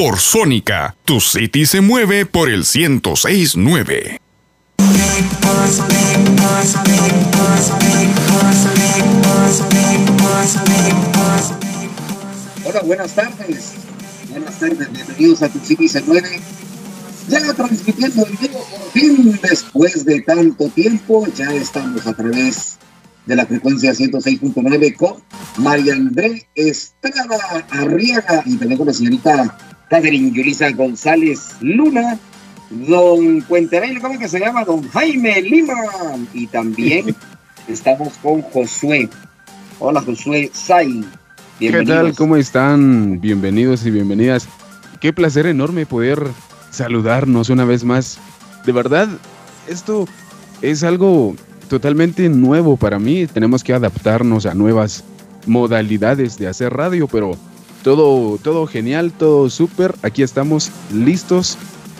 por Sónica. Tu City se mueve por el 1069. Hola, buenas tardes. Buenas tardes, bienvenidos a Tu City se mueve. Ya transmitiendo en vivo por fin, después de tanto tiempo, ya estamos a través la frecuencia 106.9 con María André Estrada Arriaga y también con la señorita Catherine Yulisa González Luna, don Cuenterel, ¿cómo que se llama? Don Jaime Lima y también estamos con Josué. Hola Josué Sai. ¿Qué tal? ¿Cómo están? Bienvenidos y bienvenidas. Qué placer enorme poder saludarnos una vez más. De verdad, esto es algo totalmente nuevo para mí. Tenemos que adaptarnos a nuevas modalidades de hacer radio, pero todo, todo genial, todo súper. Aquí estamos listos,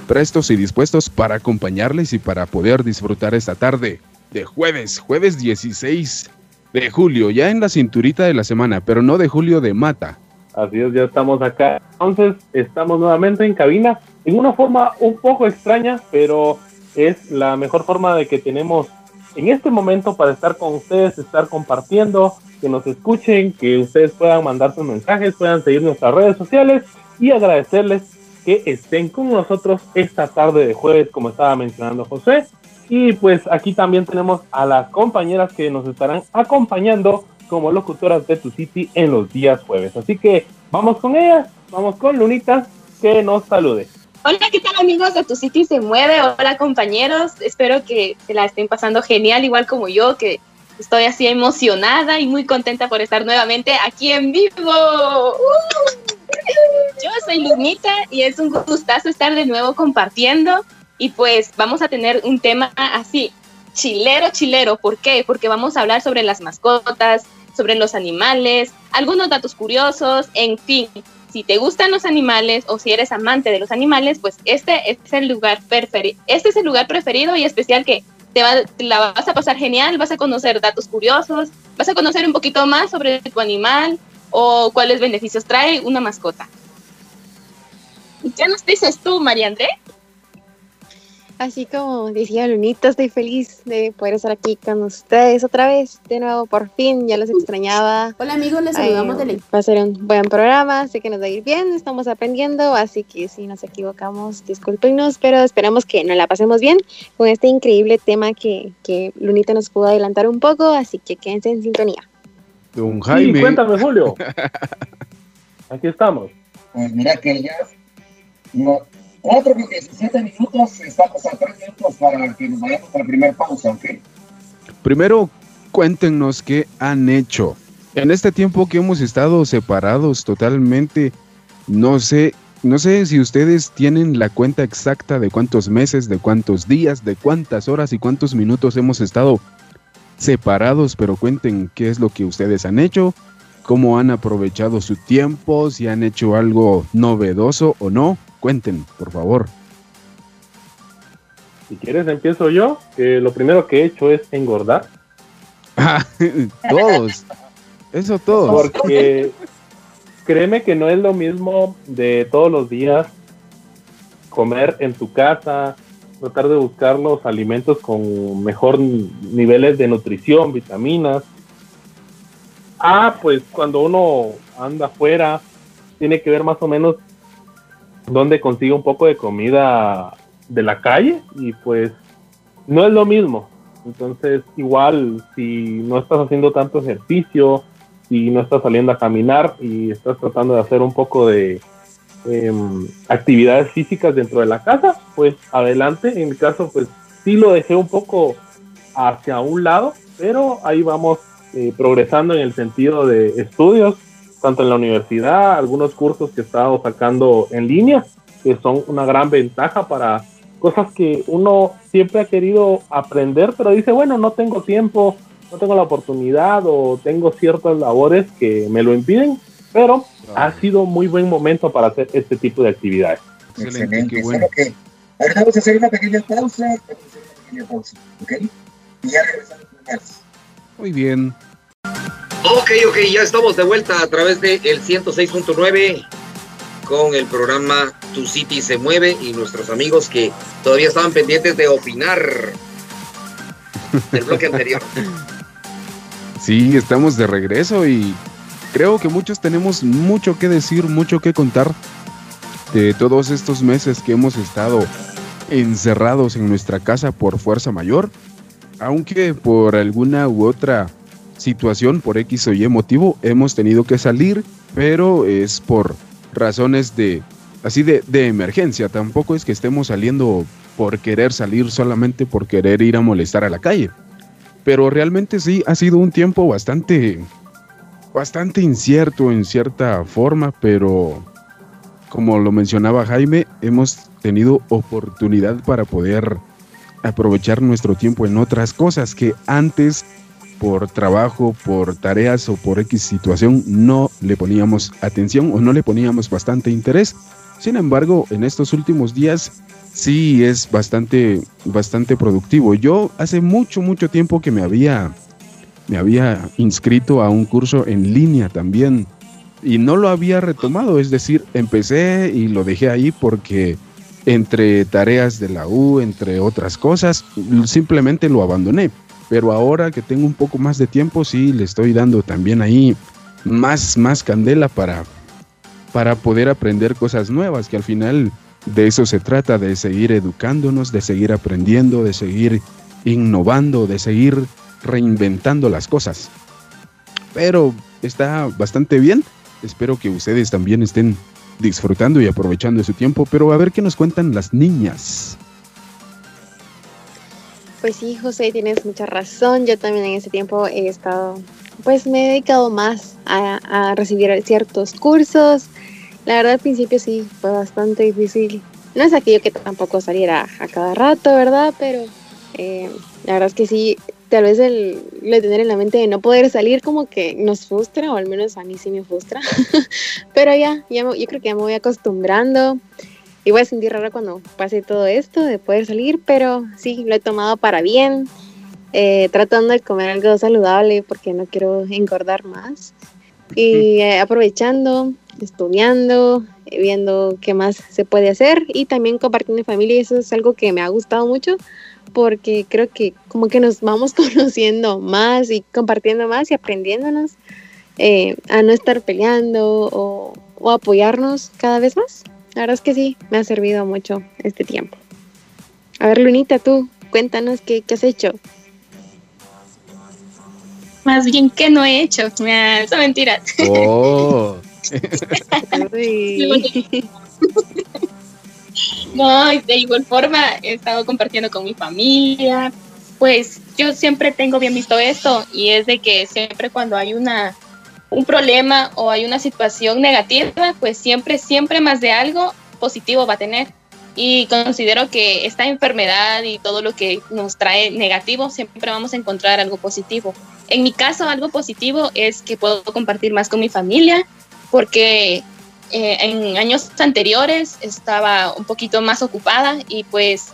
prestos y dispuestos para acompañarles y para poder disfrutar esta tarde de jueves, jueves 16 de julio, ya en la cinturita de la semana, pero no de julio de mata. Así es, ya estamos acá. Entonces, estamos nuevamente en cabina, en una forma un poco extraña, pero es la mejor forma de que tenemos en este momento para estar con ustedes, estar compartiendo, que nos escuchen, que ustedes puedan mandar sus mensajes, puedan seguir nuestras redes sociales y agradecerles que estén con nosotros esta tarde de jueves, como estaba mencionando José. Y pues aquí también tenemos a las compañeras que nos estarán acompañando como locutoras de Tu City en los días jueves. Así que vamos con ellas, vamos con Lunita, que nos salude. Hola, ¿qué tal amigos de Tu City se mueve? Hola compañeros, espero que se la estén pasando genial, igual como yo, que estoy así emocionada y muy contenta por estar nuevamente aquí en vivo. ¡Uh! Yo soy Lunita y es un gustazo estar de nuevo compartiendo y pues vamos a tener un tema así, chilero, chilero. ¿Por qué? Porque vamos a hablar sobre las mascotas, sobre los animales, algunos datos curiosos, en fin si te gustan los animales o si eres amante de los animales, pues este, es el lugar preferido. Este es el lugar preferido y especial que te, va, la vas a pasar genial, vas a conocer datos curiosos, vas a conocer un poquito más sobre tu animal o cuáles beneficios trae una mascota. ¿Ya nos dices tú, María? Así como decía Lunita, estoy feliz de poder estar aquí con ustedes otra vez, de nuevo, por fin, ya los extrañaba. Hola amigos, les saludamos de Va a ser un buen programa, sé que nos va a ir bien, estamos aprendiendo, así que si nos equivocamos, discúlpenos, pero esperamos que nos la pasemos bien con este increíble tema que, que Lunita nos pudo adelantar un poco, así que quédense en sintonía. Don Jaime. Sí, cuéntame, Julio. Aquí estamos. Pues mira que ya no, 4 con 17 minutos, estamos a 3 minutos para que nos vayamos a la primera pausa, ¿ok? Primero, cuéntenos qué han hecho. En este tiempo que hemos estado separados totalmente, no sé, no sé si ustedes tienen la cuenta exacta de cuántos meses, de cuántos días, de cuántas horas y cuántos minutos hemos estado separados, pero cuenten qué es lo que ustedes han hecho, cómo han aprovechado su tiempo, si han hecho algo novedoso o no. Cuenten, por favor. Si quieres, empiezo yo. Que lo primero que he hecho es engordar. todos. Eso todos. Porque créeme que no es lo mismo de todos los días comer en tu casa, tratar de buscar los alimentos con mejor niveles de nutrición, vitaminas. Ah, pues cuando uno anda afuera, tiene que ver más o menos donde consigue un poco de comida de la calle y pues no es lo mismo. Entonces, igual si no estás haciendo tanto ejercicio, si no estás saliendo a caminar y estás tratando de hacer un poco de em, actividades físicas dentro de la casa, pues adelante. En mi caso, pues sí lo dejé un poco hacia un lado, pero ahí vamos eh, progresando en el sentido de estudios tanto en la universidad, algunos cursos que he estado sacando en línea, que son una gran ventaja para cosas que uno siempre ha querido aprender, pero dice, bueno, no tengo tiempo, no tengo la oportunidad o tengo ciertas labores que me lo impiden, pero ha sido muy buen momento para hacer este tipo de actividades. Excelente, qué bueno. Que ahora vamos a hacer una pequeña pausa, vamos a hacer una pequeña pausa, ¿ok? Y ya regresamos con Muy bien. Ok, ok, ya estamos de vuelta a través de el 106.9 con el programa Tu City se mueve y nuestros amigos que todavía estaban pendientes de opinar del bloque anterior. Sí, estamos de regreso y creo que muchos tenemos mucho que decir, mucho que contar de todos estos meses que hemos estado encerrados en nuestra casa por fuerza mayor, aunque por alguna u otra situación, por X o Y motivo, hemos tenido que salir, pero es por razones de así de, de emergencia, tampoco es que estemos saliendo por querer salir solamente por querer ir a molestar a la calle. Pero realmente sí ha sido un tiempo bastante bastante incierto en cierta forma, pero como lo mencionaba Jaime, hemos tenido oportunidad para poder aprovechar nuestro tiempo en otras cosas que antes por trabajo, por tareas o por X situación no le poníamos atención o no le poníamos bastante interés. Sin embargo, en estos últimos días sí es bastante bastante productivo. Yo hace mucho mucho tiempo que me había me había inscrito a un curso en línea también y no lo había retomado, es decir, empecé y lo dejé ahí porque entre tareas de la U, entre otras cosas, simplemente lo abandoné. Pero ahora que tengo un poco más de tiempo, sí le estoy dando también ahí más, más candela para, para poder aprender cosas nuevas, que al final de eso se trata, de seguir educándonos, de seguir aprendiendo, de seguir innovando, de seguir reinventando las cosas. Pero está bastante bien. Espero que ustedes también estén disfrutando y aprovechando su tiempo. Pero a ver qué nos cuentan las niñas. Pues sí, José, tienes mucha razón. Yo también en ese tiempo he estado, pues me he dedicado más a, recibir ciertos cursos. La verdad al principio sí, fue bastante difícil. No es aquello que tampoco saliera a cada rato, ¿verdad? Pero eh, la verdad es que sí, tal vez el, tener en la mente de no poder salir como que nos frustra, o al menos a mí sí me frustra. Pero ya, ya yo creo que ya me voy acostumbrando y voy a sentir raro cuando pase todo esto de poder salir, pero sí, lo he tomado para bien, eh, tratando de comer algo saludable porque no quiero engordar más. Y eh, aprovechando, estudiando, viendo qué más se puede hacer y también compartiendo en familia, eso es algo que me ha gustado mucho porque creo que como que nos vamos conociendo más y compartiendo más y aprendiéndonos eh, a no estar peleando o, apoyarnos cada vez más. La verdad es que sí, me ha servido mucho este tiempo. A ver, Lunita, tú, cuéntanos qué, has hecho. Más bien, ¿qué no he hecho? Me son mentiras. Oh. No, de igual forma he estado compartiendo con mi familia. Pues yo siempre tengo bien visto esto y es de que siempre cuando hay una un problema o hay una situación negativa, pues siempre, siempre más de algo positivo va a tener. Y considero que esta enfermedad y todo lo que nos trae negativo, siempre vamos a encontrar algo positivo. En mi caso, algo positivo es que puedo compartir más con mi familia, porque eh, en años anteriores estaba un poquito más ocupada y pues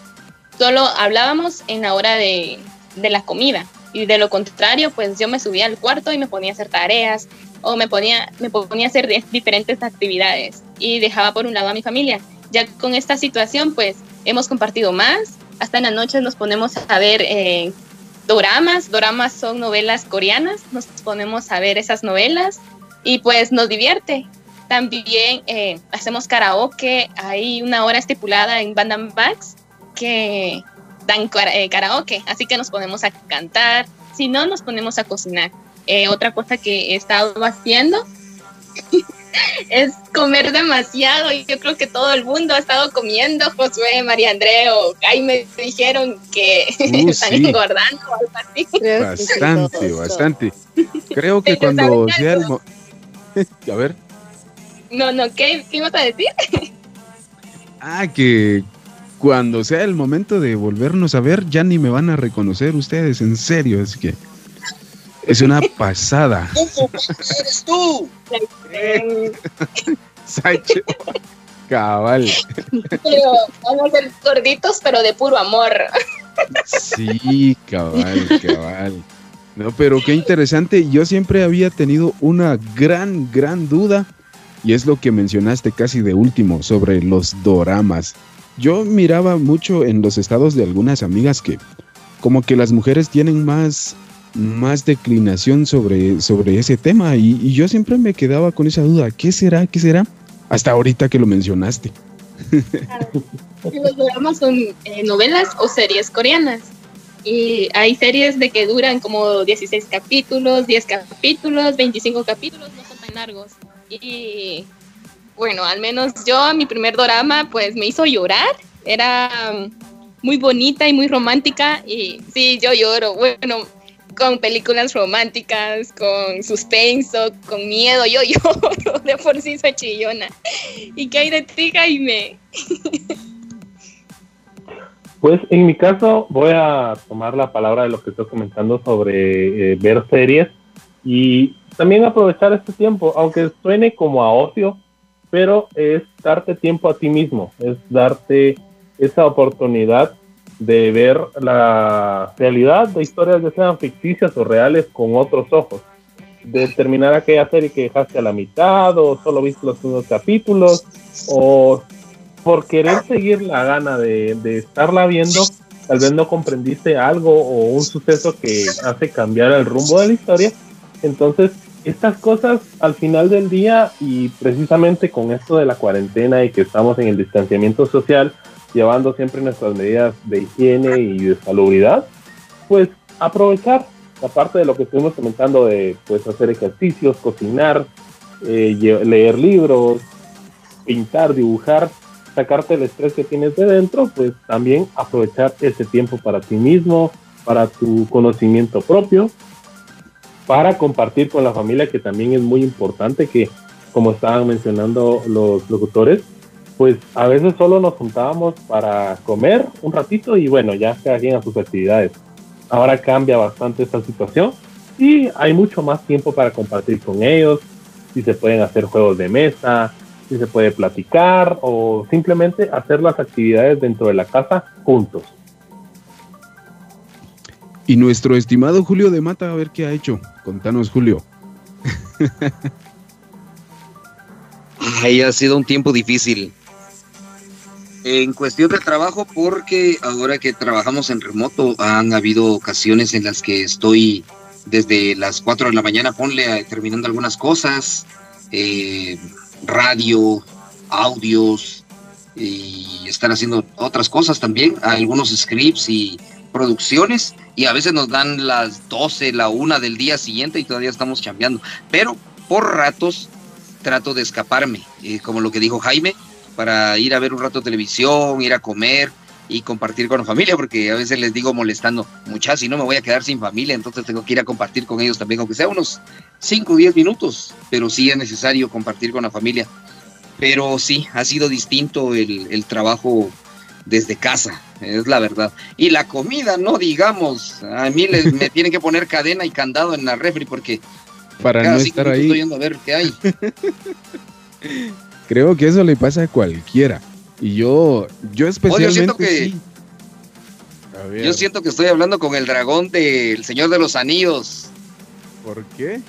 solo hablábamos en la hora de, de, la comida. Y de lo contrario, pues yo me subía al cuarto y me ponía a hacer tareas o me ponía, me ponía a hacer diferentes actividades y dejaba por un lado a mi familia. Ya con esta situación, pues hemos compartido más. Hasta en las noches nos ponemos a ver eh, doramas. Doramas son novelas coreanas. Nos ponemos a ver esas novelas y pues nos divierte. También eh, hacemos karaoke, hay una hora estipulada en Band Bags que dan eh, karaoke, así que nos ponemos a cantar, si no nos ponemos a cocinar. Eh, otra cosa que he estado haciendo es comer demasiado y yo creo que todo el mundo ha estado comiendo. Josué, María Andreo, Jaime dijeron que uh, están engordando o algo así. Bastante, bastante. Creo que cuando sea el a ver. No, no, ¿qué, ¿qué ibas a decir? ah, que cuando sea el momento de volvernos a ver, ya ni me van a reconocer ustedes, en serio, es que es una pasada. ¿Cómo eres tú? Cabal. Pero vamos a ser gorditos, pero de puro amor. Sí, cabal, cabal. No, pero qué interesante. Yo siempre había tenido una gran, gran duda Y es lo que mencionaste casi de último sobre los doramas. Yo miraba mucho en los estados de algunas amigas que como que las mujeres tienen más, más declinación sobre, sobre ese tema y, y yo siempre me quedaba con esa duda, ¿qué será? ¿Qué será? Hasta ahorita que lo mencionaste. Los dramas son eh, novelas o series coreanas. Y hay series de que duran como 16 capítulos, 10 capítulos, 25 capítulos, no son tan largos. Y bueno, al menos yo, mi primer drama, pues me hizo llorar. Era um, muy bonita y muy romántica. Y sí, yo lloro. Bueno, con películas románticas, con suspenso, con miedo, yo lloro. De por sí soy chillona. ¿Y qué hay de ti, Jaime? Pues en mi caso voy a tomar la palabra de lo que estoy comentando sobre eh, ver series y también aprovechar este tiempo, aunque suene como a ocio, pero es darte tiempo a ti mismo, es darte esa oportunidad de ver la realidad de historias que sean ficticias o reales con otros ojos. De terminar aquella serie que dejaste a la mitad o solo viste los primeros capítulos o por querer seguir la gana de, de estarla viendo, tal vez no comprendiste algo o un suceso que hace cambiar el rumbo de la historia. Entonces, estas cosas al final del día y precisamente con esto de la cuarentena y que estamos en el distanciamiento social, llevando siempre nuestras medidas de higiene y de salubridad, pues aprovechar la parte de lo que estuvimos comentando de pues hacer ejercicios, cocinar, eh, leer libros, pintar, dibujar, sacarte el estrés que tienes de dentro, pues también aprovechar ese tiempo para ti mismo, para tu conocimiento propio, para compartir con la familia, que también es muy importante que, como estaban mencionando los locutores, pues a veces solo nos juntábamos para comer un ratito y bueno, ya cada quien a sus actividades. Ahora cambia bastante esta situación y hay mucho más tiempo para compartir con ellos, si se pueden hacer juegos de mesa, si se puede platicar o simplemente hacer las actividades dentro de la casa juntos. Y nuestro estimado Julio de Mata, a ver qué ha hecho. Contanos, Julio. Ahí ha sido un tiempo difícil. En cuestión de trabajo, porque ahora que trabajamos en remoto, han habido ocasiones en las que estoy desde las 4 de la mañana, ponle terminando algunas cosas, eh, radio, audios, y estar haciendo otras cosas también, algunos scripts y producciones y a veces nos dan las 12, la 1 del día siguiente y todavía estamos cambiando. Pero por ratos trato de escaparme, eh, como lo que dijo Jaime, para ir a ver un rato televisión, ir a comer y compartir con la familia, porque a veces les digo molestando, muchas, si no me voy a quedar sin familia, entonces tengo que ir a compartir con ellos también, aunque sea unos 5 o 10 minutos, pero sí es necesario compartir con la familia. Pero sí, ha sido distinto el, el trabajo desde casa, es la verdad. Y la comida, no digamos, a mí les, me tienen que poner cadena y candado en la refri porque para no estar ahí. Estoy yendo a ver qué hay. Creo que eso le pasa a cualquiera. Y yo, yo especialmente. yo, siento que, yo siento que estoy hablando con el dragón del Señor de los Anillos. ¿Por qué?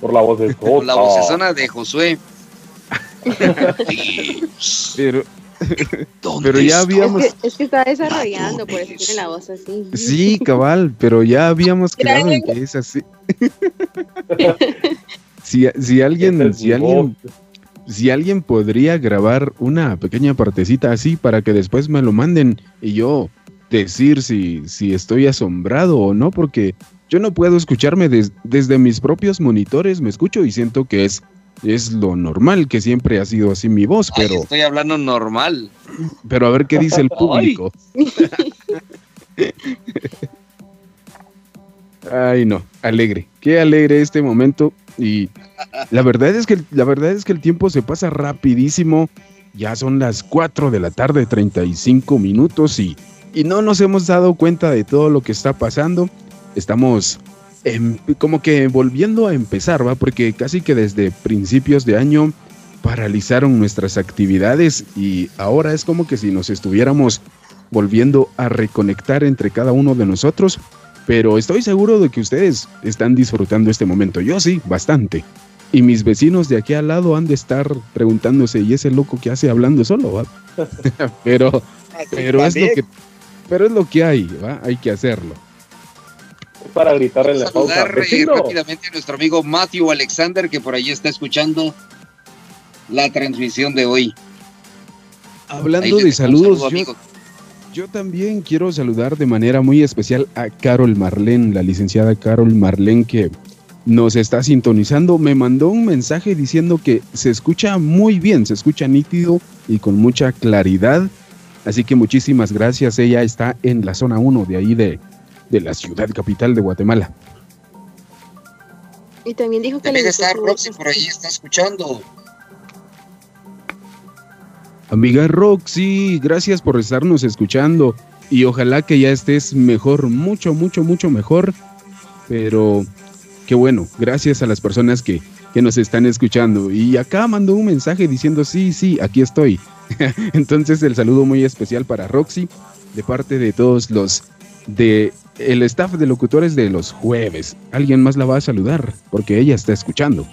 Por la voz de Por la vocesona de Josué. Pero, pero ya habíamos. Es que, es que está desarrollando, por eso tiene la voz así. Sí, cabal, pero ya habíamos quedado en que es así. si, si alguien, si alguien, si alguien podría grabar una pequeña partecita así para que después me lo manden y yo decir si, si estoy asombrado o no, porque yo no puedo escucharme desde mis propios monitores, me escucho y siento que es es lo normal, que siempre ha sido así mi voz, pero... Ay, estoy hablando normal. Pero a ver qué dice el público. Ay, no, alegre. Qué alegre este momento. Y la verdad es que la verdad es que el tiempo se pasa rapidísimo. Ya son las 4 de la tarde, 35 minutos y, y no nos hemos dado cuenta de todo lo que está pasando. Estamos Em, como que volviendo a empezar, ¿va? Porque casi que desde principios de año paralizaron nuestras actividades y ahora es como que si nos estuviéramos volviendo a reconectar entre cada uno de nosotros, pero estoy seguro de que ustedes están disfrutando este momento. Yo sí, bastante. Y mis vecinos de aquí al lado han de estar preguntándose, ¿y ese loco que hace hablando solo? ¿va? pero, pero es lo que, pero es lo que hay, ¿va? Hay que hacerlo. Para gritarle en la pausa. saludar eh, rápidamente a nuestro amigo Matthew Alexander, que por ahí está escuchando la transmisión de hoy. Hablando de saludos, saludo, yo, amigo. Yo también quiero saludar de manera muy especial a Carol Marlén, la licenciada Carol Marlén, que nos está sintonizando. Me mandó un mensaje diciendo que se escucha muy bien, se escucha nítido y con mucha claridad. Así que muchísimas gracias. Ella está en la zona 1 de ahí de, de la ciudad capital de Guatemala. Y también dijo que También le está gustó su- Roxy por ahí, está escuchando. Amiga Roxy, gracias por estarnos escuchando y ojalá que ya estés mejor, mucho, mucho, mucho mejor. Pero qué bueno, gracias a las personas que, que nos están escuchando. Y acá mandó un mensaje diciendo, sí, sí, aquí estoy. Entonces el saludo muy especial para Roxy de parte de todos los de el staff de locutores de los jueves. Alguien más la va a saludar porque ella está escuchando.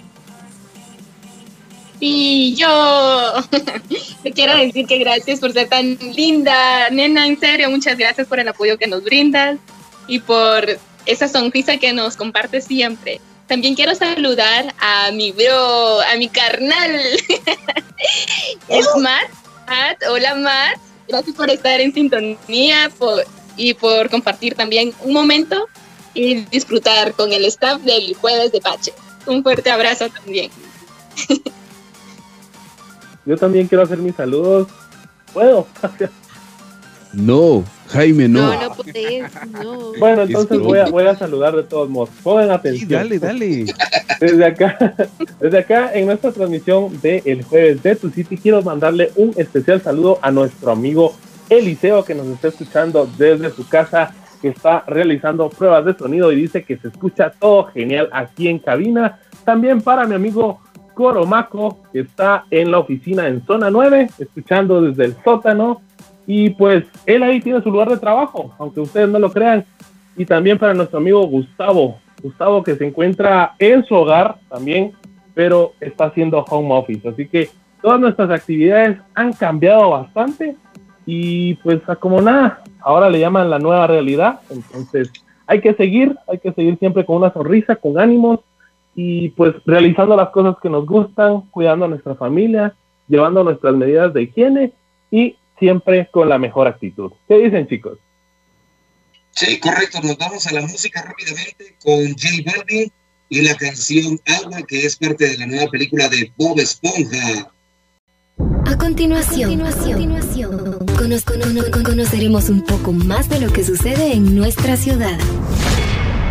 Y yo te quiero decir que gracias por ser tan linda, nena, en serio, muchas gracias por el apoyo que nos brindas y por esa sonrisa que nos compartes siempre. También quiero saludar a mi bro, a mi carnal. es Matt. Matt, hola Matt. Gracias por estar en sintonía por- y por compartir también un momento y disfrutar con el staff del jueves de Pache. Un fuerte abrazo también. Yo también quiero hacer mis saludos. ¿Puedo? No, Jaime, no. No, no podés, no. Bueno, entonces voy a, voy a saludar de todos modos. Pongan Sí, atención. dale, dale. Desde acá, desde acá en nuestra transmisión de el jueves de Tu City, quiero mandarle un especial saludo a nuestro amigo Eliseo que nos está escuchando desde su casa, que está realizando pruebas de sonido y dice que se escucha todo genial aquí en cabina. También para mi amigo Coromaco, que está en la oficina en zona 9, escuchando desde el sótano. Y pues él ahí tiene su lugar de trabajo, aunque ustedes no lo crean. Y también para nuestro amigo Gustavo, Gustavo que se encuentra en su hogar también, pero está haciendo home office. Así que todas nuestras actividades han cambiado bastante y pues como nada, ahora le llaman la nueva realidad. Entonces hay que seguir, hay que seguir siempre con una sonrisa, con ánimos y pues realizando las cosas que nos gustan, cuidando a nuestra familia, llevando nuestras medidas de higiene y siempre con la mejor actitud. ¿Qué dicen chicos? Sí, correcto. Nos vamos a la música rápidamente con J Balvin y la canción Agua, que es parte de la nueva película de Bob Esponja. A continuación, a continuación, cono- cono- cono- conoceremos un poco más de lo que sucede en nuestra ciudad.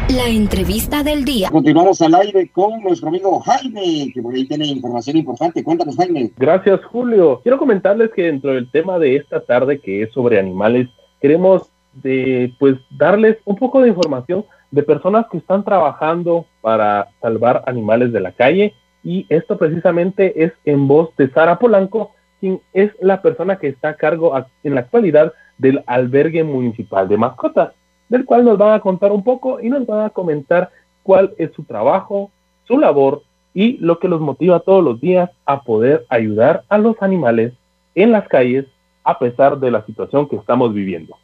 La entrevista del día. Continuamos al aire con nuestro amigo Jaime, que por ahí tiene información importante. Cuéntanos, Jaime. Gracias, Julio. Quiero comentarles que dentro del tema de esta tarde, que es sobre animales, queremos de, pues, darles un poco de información de personas que están trabajando para salvar animales de la calle. Y esto precisamente es en voz de Sara Polanco, quien es la persona que está a cargo en la actualidad del albergue municipal de mascotas, del cual nos van a contar un poco y nos van a comentar cuál es su trabajo, su labor y lo que los motiva todos los días a poder ayudar a los animales en las calles a pesar de la situación que estamos viviendo.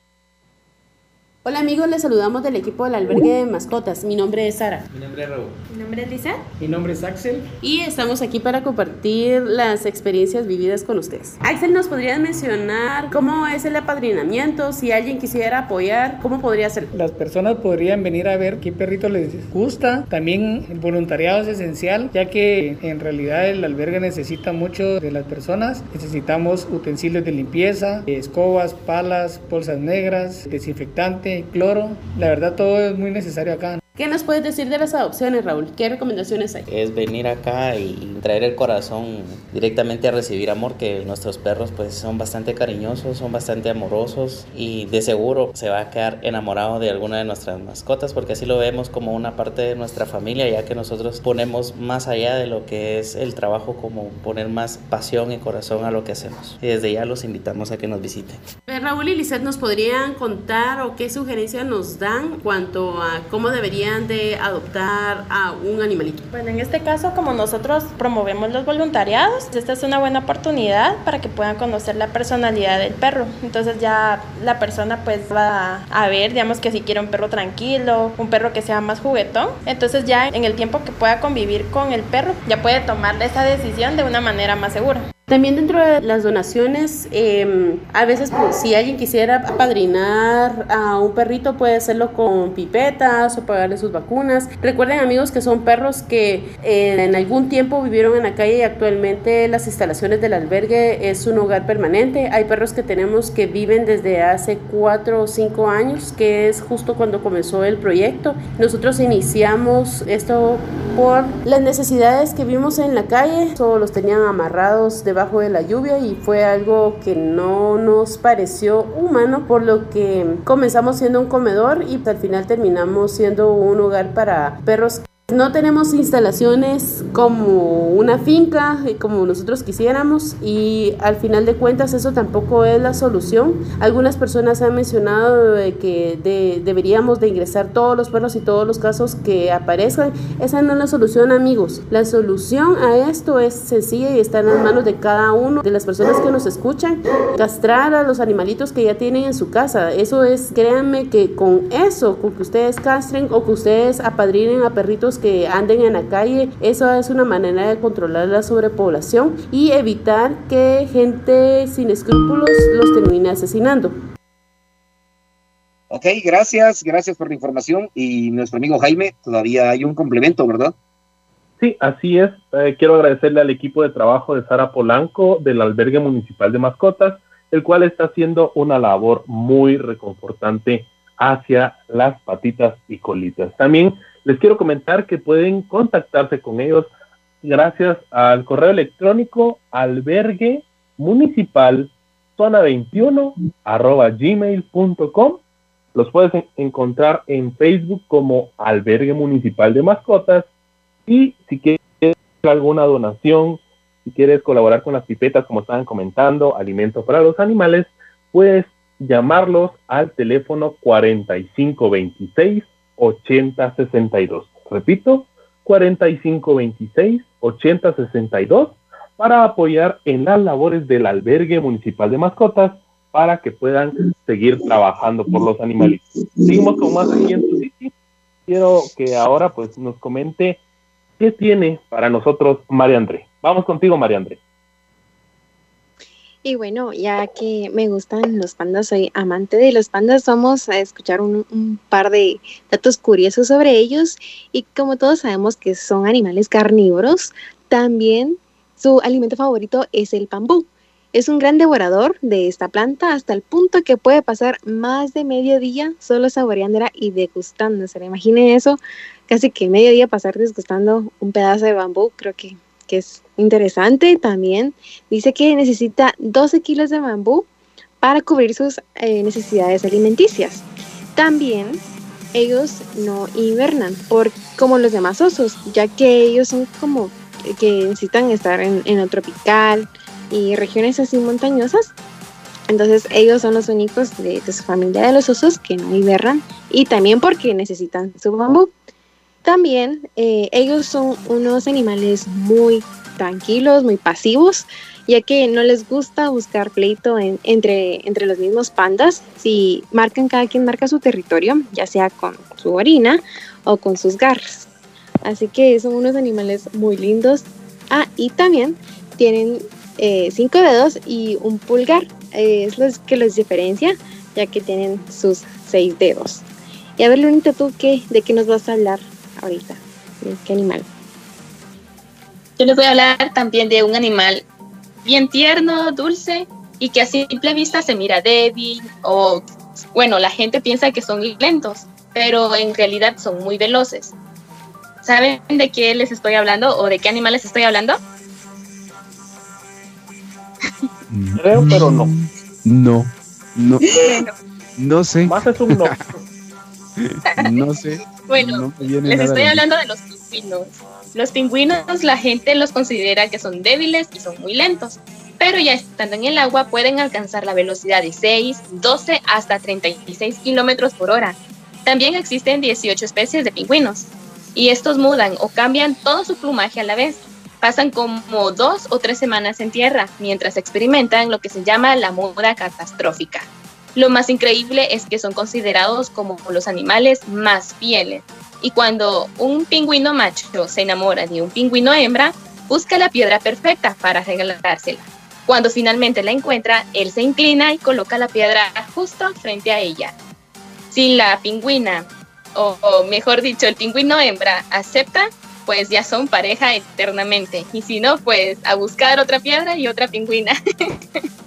Hola amigos, les saludamos del equipo del albergue de mascotas. Mi nombre es Sara. Mi nombre es Raúl. Mi nombre es Lisa. Mi nombre es Axel. Y estamos aquí para compartir las experiencias vividas con ustedes. Axel, ¿nos podrías mencionar cómo es el apadrinamiento? Si alguien quisiera apoyar, ¿cómo podría ser? Las personas podrían venir a ver qué perrito les gusta. También el voluntariado es esencial, ya que en realidad el albergue necesita mucho de las personas. Necesitamos utensilios de limpieza, escobas, palas, bolsas negras, desinfectante, cloro. La verdad todo es muy necesario acá. ¿Qué nos puedes decir de las adopciones, Raúl? ¿Qué recomendaciones hay? es venir acá y traer el corazón directamente a recibir amor, que nuestros perros pues son bastante cariñosos, son bastante amorosos y de seguro se va a quedar enamorado de alguna de nuestras mascotas porque así lo vemos como una parte de nuestra familia, ya que nosotros ponemos más allá de lo que es el trabajo como poner más pasión y corazón a lo que hacemos. Y desde ya los invitamos a que nos visiten. Raúl y Lizeth nos podrían contar o qué sugerencias nos dan cuanto a cómo deberían deberían de adoptar a un animalito? Bueno, en este caso, como nosotros promovemos los voluntariados, esta es una buena oportunidad para que puedan conocer la personalidad del perro. Entonces ya la persona pues va a ver, digamos que si quiere un perro tranquilo, un perro que sea más juguetón, entonces ya en el tiempo que pueda convivir con el perro, ya puede tomar esa decisión de una manera más segura. También dentro de las donaciones, em, a veces pues, si alguien quisiera apadrinar a un perrito puede hacerlo con pipetas o pagarle sus vacunas. Recuerden amigos que son perros que eh, en algún tiempo vivieron en la calle y actualmente las instalaciones del albergue es un hogar permanente. Hay perros que tenemos que viven desde hace cuatro o cinco años, que es justo cuando comenzó el proyecto. Nosotros iniciamos esto por las necesidades que vimos en la calle, todos los tenían amarrados de debajo de la lluvia y fue algo que no nos pareció humano, por lo que comenzamos siendo un comedor y al final terminamos siendo un hogar para perros no tenemos instalaciones como una finca, eh, como nosotros quisiéramos, y al final de cuentas eso tampoco es la solución. Algunas personas han mencionado que deberíamos de ingresar todos los perros y todos los casos que aparezcan. Esa no es la solución, amigos. La solución a esto es sencilla y está en las manos de cada uno de las personas que nos escuchan. Castrar a los animalitos que ya tienen en su casa. Eso es, créanme que con eso, con que ustedes castren o que ustedes apadrinen a perritos que anden en la calle. Eso es una manera de controlar la sobrepoblación y evitar que gente sin escrúpulos los termine asesinando. Ok, gracias, gracias por la información. Y nuestro amigo Jaime, todavía hay un complemento, ¿verdad? Sí, así es. Eh, quiero agradecerle al equipo de trabajo de Sara Polanco del Albergue Municipal de Mascotas, el cual está haciendo una labor muy reconfortante hacia las patitas y colitas. También les quiero comentar que pueden contactarse con ellos gracias al correo electrónico albergue municipal zona 21 arroba gmail.com. Los puedes encontrar en Facebook como albergue municipal de mascotas y si quieres alguna donación, si quieres colaborar con las pipetas como estaban comentando, alimentos para los animales, puedes llamarlos al teléfono 4526 8062. Repito, 4526 8062 para apoyar en las labores del albergue municipal de mascotas para que puedan seguir trabajando por los animalitos. Seguimos con más aquí en tu. Quiero que ahora pues nos comente qué tiene para nosotros María André. Vamos contigo, María André. Y bueno, ya que me gustan los pandas, soy amante de los pandas, vamos a escuchar un, par de datos curiosos sobre ellos. Y como todos sabemos que son animales carnívoros, también su alimento favorito es el bambú. Es un gran devorador de esta planta hasta el punto que puede pasar más de medio día solo saboreándola y degustándose. Imaginen eso, casi que medio día pasar degustando un pedazo de bambú, creo que que es interesante también. Dice que necesita 12 kilos de bambú para cubrir sus eh, necesidades alimenticias. También ellos no invernan por, como los demás osos, ya que ellos son como que necesitan estar en, en tropical y regiones así montañosas. Entonces ellos son los únicos de, de, su familia de los osos que no invernan y también porque necesitan su bambú. También eh, ellos son unos animales muy tranquilos, muy pasivos, ya que no les gusta buscar pleito entre, entre los mismos pandas. Si marcan, cada quien marca su territorio, ya sea con su orina o con sus garras. Así que son unos animales muy lindos. Ah, y también tienen eh, cinco dedos y un pulgar. Eh, es lo que los diferencia, ya que tienen sus seis dedos. Y a ver, Lunita, ¿tú qué, de qué nos vas a hablar ahorita? ¿Qué animal? Yo les voy a hablar también de un animal bien tierno, dulce y que a simple vista se mira débil o, bueno, la gente piensa que son lentos, pero en realidad son muy veloces. ¿Saben de qué les estoy hablando o de qué animales estoy hablando? Creo, pero no. No, no. No sé. Más es un no. No sé. Bueno, les estoy hablando de los pingüinos. Los pingüinos la gente los considera que son débiles y son muy lentos, pero ya estando en el agua pueden alcanzar la velocidad de 6, 12 hasta 36 kilómetros por hora. También existen 18 especies de pingüinos y estos mudan o cambian todo su plumaje a la vez. Pasan como dos o tres semanas en tierra mientras experimentan lo que se llama la muda catastrófica. Lo más increíble es que son considerados como los animales más fieles. Y cuando un pingüino macho se enamora de un pingüino hembra, busca la piedra perfecta para regalársela. Cuando finalmente la encuentra, él se inclina y coloca la piedra justo frente a ella. Si la pingüina, o, o mejor dicho, el pingüino hembra acepta, pues ya son pareja eternamente. Y si no, pues a buscar otra piedra y otra pingüina.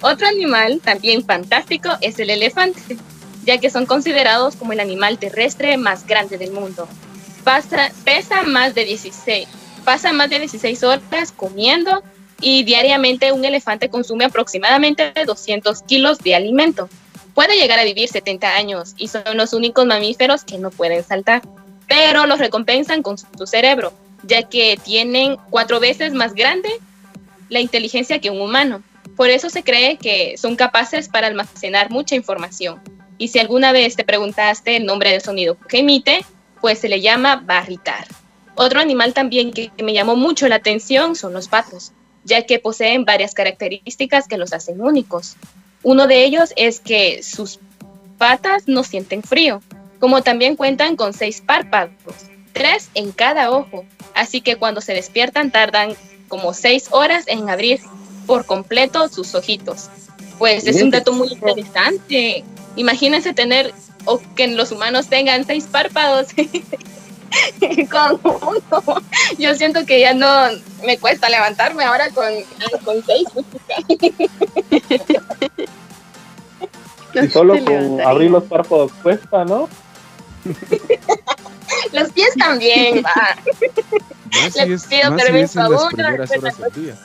Otro animal también fantástico es el elefante, ya que son considerados como el animal terrestre más grande del mundo. Pasa, pesa más de 16, pasa más de 16 horas comiendo y diariamente un elefante consume aproximadamente 200 kilos de alimento. Puede llegar a vivir 70 años y son los únicos mamíferos que no pueden saltar, pero los recompensan con su cerebro, ya que tienen cuatro veces más grande la inteligencia que un humano. Por eso se cree que son capaces para almacenar mucha información. Y si alguna vez te preguntaste el nombre del sonido que emite, pues se le llama barritar. Otro animal también que me llamó mucho la atención son los patos, ya que poseen varias características que los hacen únicos. Uno de ellos es que sus patas no sienten frío, como también cuentan con seis párpados, tres en cada ojo, así que cuando se despiertan tardan como seis horas en abrir por completo sus ojitos. Pues es un dato muy interesante. Imagínense tener o que los humanos tengan seis párpados con uno. Yo siento que ya no me cuesta levantarme ahora con, con seis. y solo con abrir los párpados cuesta, ¿no? los pies también, va. Más si es, pido más permiso si es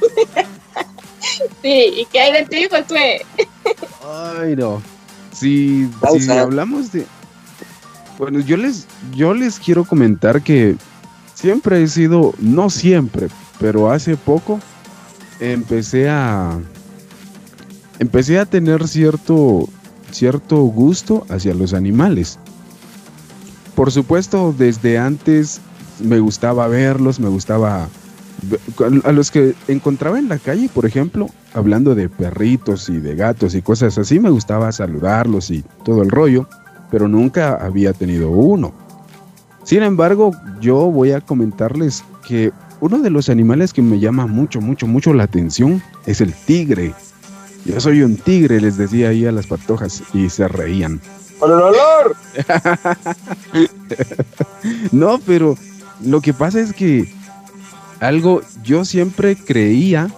sí, ¿y qué hay de ti, Josué? Ay, no. Si, si hablamos de... Bueno, yo les, yo les quiero comentar que siempre he sido, no siempre, pero hace poco empecé a... Empecé a tener cierto, cierto gusto hacia los animales. Por supuesto, desde antes me gustaba verlos, me gustaba a los que encontraba en la calle, por ejemplo, hablando de perritos y de gatos y cosas así, me gustaba saludarlos y todo el rollo, pero nunca había tenido uno. Sin embargo, yo voy a comentarles que uno de los animales que me llama mucho, mucho, mucho la atención es el tigre. Yo soy un tigre, les decía ahí a las patojas y se reían. ¡Por el olor! no, pero lo que pasa es que algo, yo siempre creía,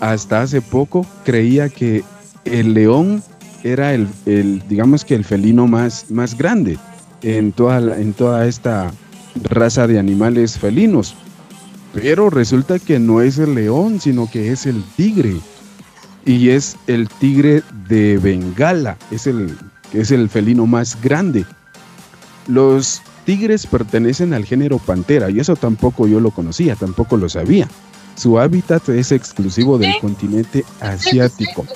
hasta hace poco, creía que el león era el, digamos que el felino más, más grande en toda, en toda esta raza de animales felinos. Pero resulta que no es el león, sino que es el tigre. Y es el tigre de Bengala, es el, es el felino más grande. Los tigres pertenecen al género pantera y eso tampoco yo lo conocía, tampoco lo sabía. Su hábitat es exclusivo del continente asiático.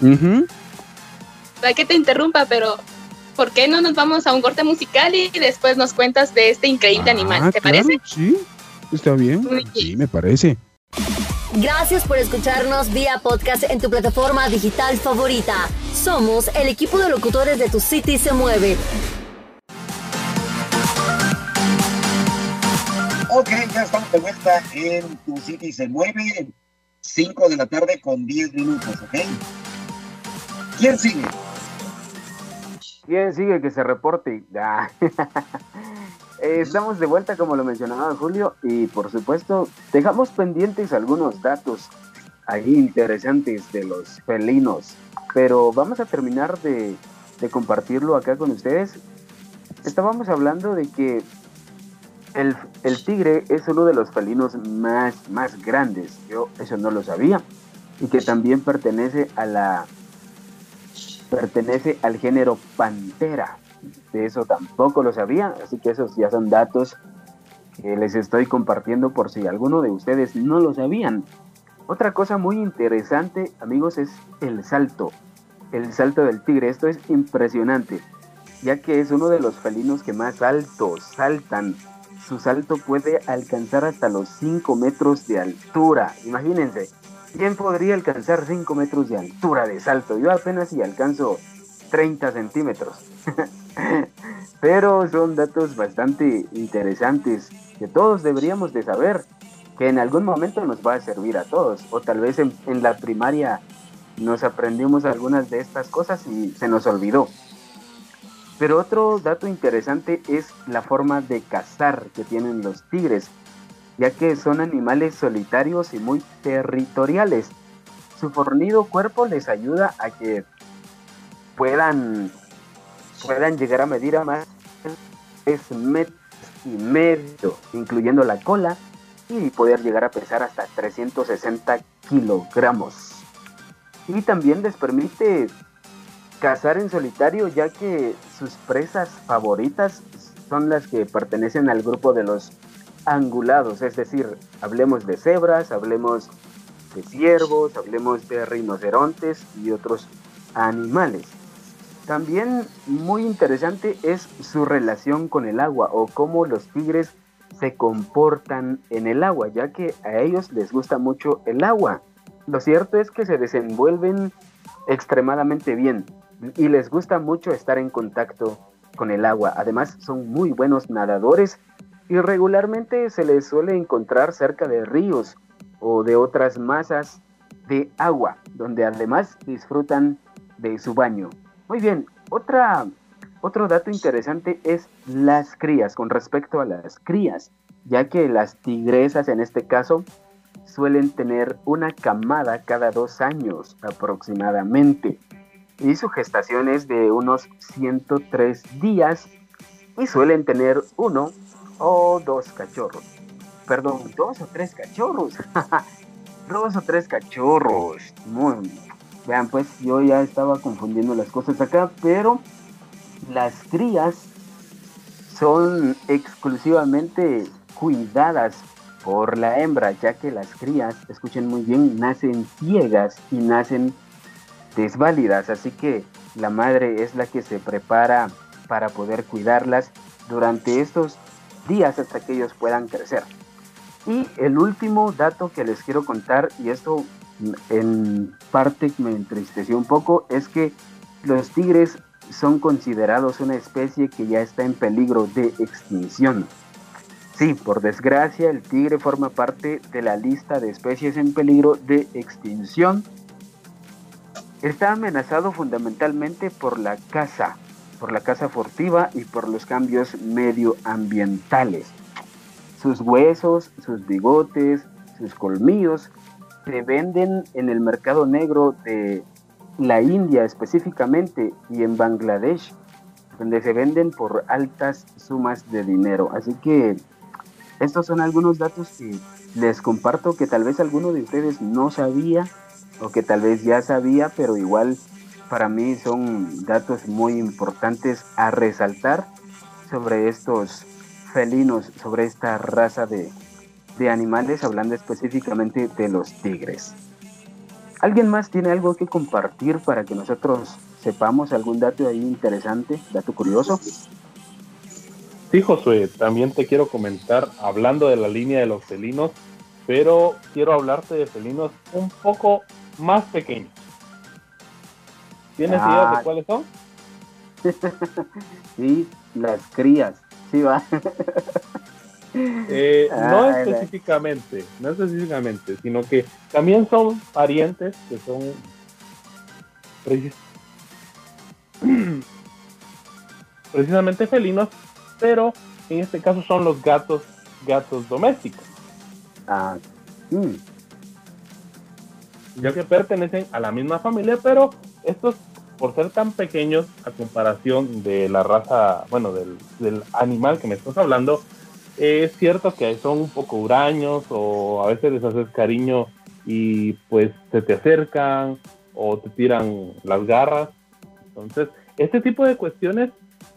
Uh que te interrumpa, pero ¿por qué no nos vamos a un corte musical y después nos cuentas de este increíble ah, animal? ¿Te parece? Sí, está bien. Sí, me parece. Gracias por escucharnos vía podcast en tu plataforma digital favorita. Somos el equipo de locutores de Tu City Se Mueve. Ok, ya estamos de vuelta en Tu City se mueve. 5 de la tarde con 10 minutos, ¿ok? ¿Quién sigue? ¿Quién sigue que se reporte? Ah. Estamos de vuelta, como lo mencionaba Julio, y por supuesto, dejamos pendientes algunos datos ahí interesantes de los felinos, pero vamos a terminar de, de compartirlo acá con ustedes. Estábamos hablando de que el, tigre es uno de los felinos más, más grandes. Yo eso no lo sabía. Y que también pertenece a la pertenece al género pantera. De eso tampoco lo sabía, así que esos ya son datos que les estoy compartiendo por si alguno de ustedes no lo sabían. Otra cosa muy interesante, amigos, es el salto. el salto del tigre. Esto es impresionante, ya que es uno de los felinos que más alto saltan. Su salto puede alcanzar hasta los 5 metros de altura. Imagínense, ¿quién podría alcanzar 5 metros de altura de salto? Yo apenas si alcanzo 30 centímetros. Pero son datos bastante interesantes que todos deberíamos de saber, que en algún momento nos va a servir a todos. O tal vez en, en la primaria nos aprendimos algunas de estas cosas y se nos olvidó. Pero otro dato interesante es la forma de cazar que tienen los tigres, ya que son animales solitarios y muy territoriales. Su fornido cuerpo les ayuda a que puedan, puedan llegar a medir a más de metros y medio, incluyendo la cola, y poder llegar a pesar hasta 360 kilogramos. Y también les permite cazar en solitario ya que sus presas favoritas son las que pertenecen al grupo de los angulados, es decir, hablemos de cebras, hablemos de ciervos, hablemos de rinocerontes y otros animales. También muy interesante es su relación con el agua o cómo los tigres se comportan en el agua, ya que a ellos les gusta mucho el agua. Lo cierto es que se desenvuelven extremadamente bien y les gusta mucho estar en contacto con el agua. Además son muy buenos nadadores y regularmente se les suele encontrar cerca de ríos o de otras masas de agua, donde además disfrutan de su baño. Muy bien, otra, otro dato interesante es las crías, con respecto a las crías, ya que las tigresas en este caso suelen tener una camada cada dos años aproximadamente. Y su gestación es de unos 103 días y suelen tener uno o dos cachorros. Perdón, dos o tres cachorros. dos o tres cachorros. Muy, vean, pues yo ya estaba confundiendo las cosas acá, pero las crías son exclusivamente cuidadas por la hembra, ya que las crías, escuchen muy bien, nacen ciegas y nacen desválidas, así que la madre es la que se prepara para poder cuidarlas durante estos días hasta que ellos puedan crecer. Y el último dato que les quiero contar, y esto en parte me entristeció un poco, es que los tigres son considerados una especie que ya está en peligro de extinción. Sí, por desgracia, el tigre forma parte de la lista de especies en peligro de extinción. Está amenazado fundamentalmente por la caza, por la caza furtiva y por los cambios medioambientales. Sus huesos, sus bigotes, sus colmillos se venden en el mercado negro de la India específicamente y en Bangladesh, donde se venden por altas sumas de dinero. Así que estos son algunos datos que les comparto que tal vez alguno de ustedes no sabía o que tal vez ya sabía, pero igual para mí son datos muy importantes a resaltar sobre estos felinos, sobre esta raza de, de animales, hablando específicamente de los tigres. ¿Alguien más tiene algo que compartir para que nosotros sepamos algún dato ahí interesante, dato curioso? Sí, Josué, también te quiero comentar, hablando de la línea de los felinos, pero quiero hablarte de felinos un poco más pequeños. ¿Tienes idea de Ah. cuáles son? sí, las crías, sí va. Eh, no Ah, específicamente, no específicamente, sino que también son parientes que son precis- precisamente felinos, pero en este caso son los gatos, gatos domésticos, Ah, mm, ya que pertenecen a la misma familia, pero estos por ser tan pequeños a comparación de la raza, bueno, del, del animal que me estás hablando, es cierto que son un poco huraños o a veces les haces cariño y pues se te acercan o te tiran las garras. Entonces, este tipo de cuestiones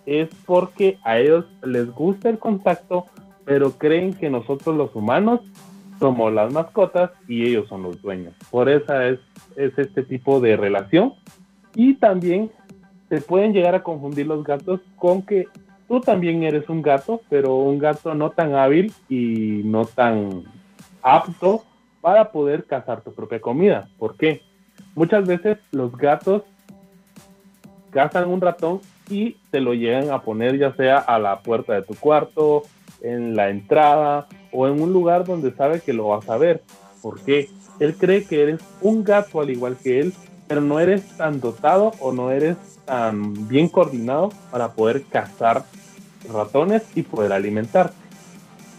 es porque a ellos les gusta el contacto, pero creen que nosotros los humanos somos las mascotas y ellos son los dueños. Por eso es, es este tipo de relación Y también se pueden llegar a confundir los gatos con que tú también eres un gato, pero un gato no tan hábil y no tan apto para poder cazar tu propia comida. ¿Por qué? Muchas veces los gatos cazan un ratón y te lo llegan a poner ya sea a la puerta de tu cuarto, en la entrada o en un lugar donde sabe que lo vas a ver. ¿Por qué? Él cree que eres un gato al igual que él, pero no eres tan dotado o no eres tan bien coordinado para poder cazar ratones y poder alimentarte.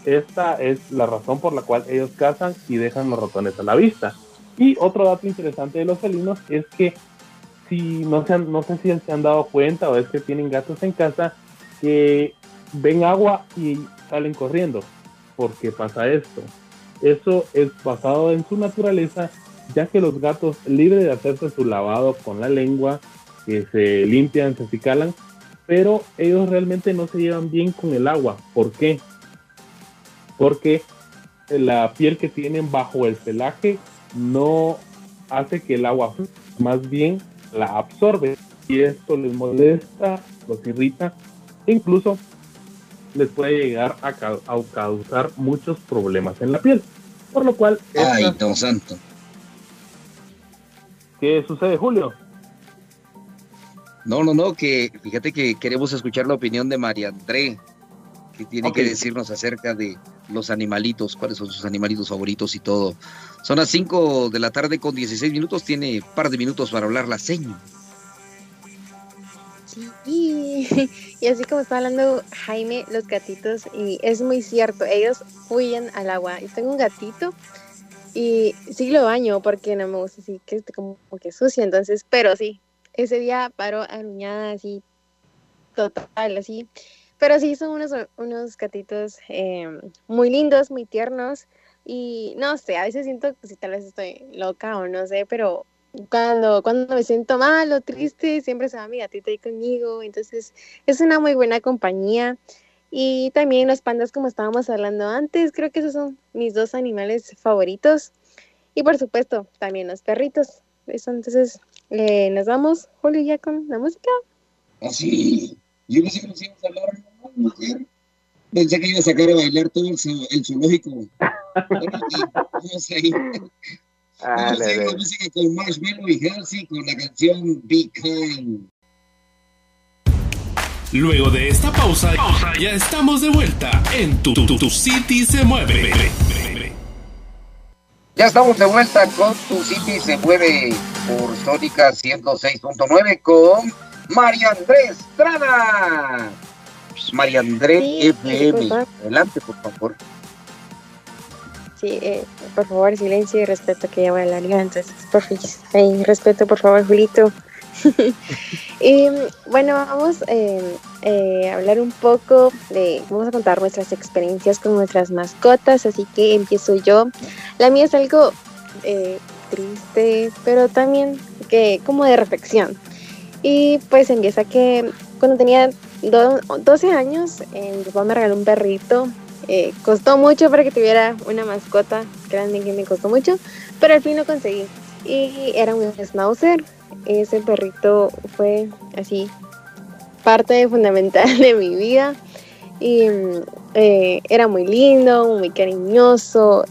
Esta es la razón por la cual ellos cazan y dejan los ratones a la vista. Y otro dato interesante de los felinos es que si no, se no sé si se han dado cuenta o es que tienen gatos en casa que ven agua y salen corriendo. Porque pasa esto? Eso es basado en su naturaleza, ya que los gatos, libres de hacerse su lavado con la lengua, que se limpian, se acicalan, pero ellos realmente no se llevan bien con el agua. ¿Por qué? Porque la piel que tienen bajo el pelaje no hace que el agua más bien la absorbe y esto les molesta, los irrita, incluso les puede llegar a, causar muchos problemas en la piel. Por lo cual... Ay, don santo. ¿Qué sucede, Julio? No, no, no, que fíjate que queremos escuchar la opinión de María André, que tiene que decirnos acerca de los animalitos, cuáles son sus animalitos favoritos y todo. Son las 5 de la tarde con 16 minutos, tiene un par de minutos para hablar la seña. Sí, y así como está hablando Jaime, los gatitos, y es muy cierto, ellos huyen al agua. Yo tengo un gatito y sí lo baño porque no me gusta así que esté como que sucio, entonces, pero sí, ese día paro aruñada así, total, así. Pero sí, son unos, unos gatitos em, muy lindos, muy tiernos. Y no sé, a veces siento que si tal vez estoy loca o no sé, pero cuando, cuando me siento mal o triste, siempre se va mi gatito ahí conmigo. Entonces, es una muy buena compañía. Y también los pandas, como estábamos hablando antes, creo que esos son mis dos animales favoritos. Y por supuesto, también los perritos. Eso, entonces, eh, nos vamos, Julio, ya con la música. Así, ah, yo pensé que nos íbamos a hablar mujer. Pensé que iba a sacar a bailar todo el, el zoológico. vamos a ir. Vamos a ir la música con Marshmallow y Halsey con la canción Be Kind. Luego de esta pausa, ya estamos de vuelta en tu, tu, tu City se mueve. Ya estamos de vuelta con Tu City se mueve por Sónica 106.9 con María Andrés Trana. María Andrés FM. Adelante, por favor. Sí, eh, por favor, silencio y respeto que ya voy a la liga. Entonces, por favor, respeto, por favor, Julito. y bueno, vamos eh, eh, a hablar un poco de, vamos a contar nuestras experiencias con nuestras mascotas, así que empiezo yo. La mía es algo triste, pero también que como de reflexión. Y pues empieza que cuando tenía 12 años, eh, mi papá me regaló un perrito. Eh, costó mucho para que tuviera una mascota grande que me costó mucho, pero al fin lo conseguí. Y era un schnauzer. Ese perrito fue así parte fundamental de mi vida. Y eh, era muy lindo, muy cariñoso.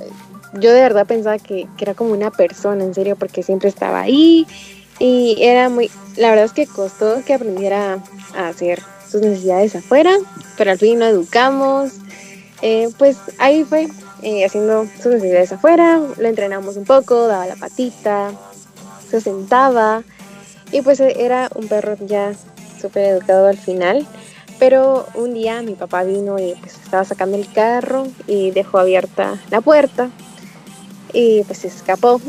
Yo de verdad pensaba que, que era como una persona, en serio, porque siempre estaba ahí. Y era muy, la verdad es que costó que aprendiera a hacer sus necesidades afuera, pero al fin lo educamos. Eh, pues ahí fue eh, haciendo sus necesidades afuera, lo entrenamos un poco, daba la patita, se sentaba y pues era un perro ya súper educado al final. Pero un día mi papá vino y pues estaba sacando el carro y dejó abierta la puerta y pues se escapó.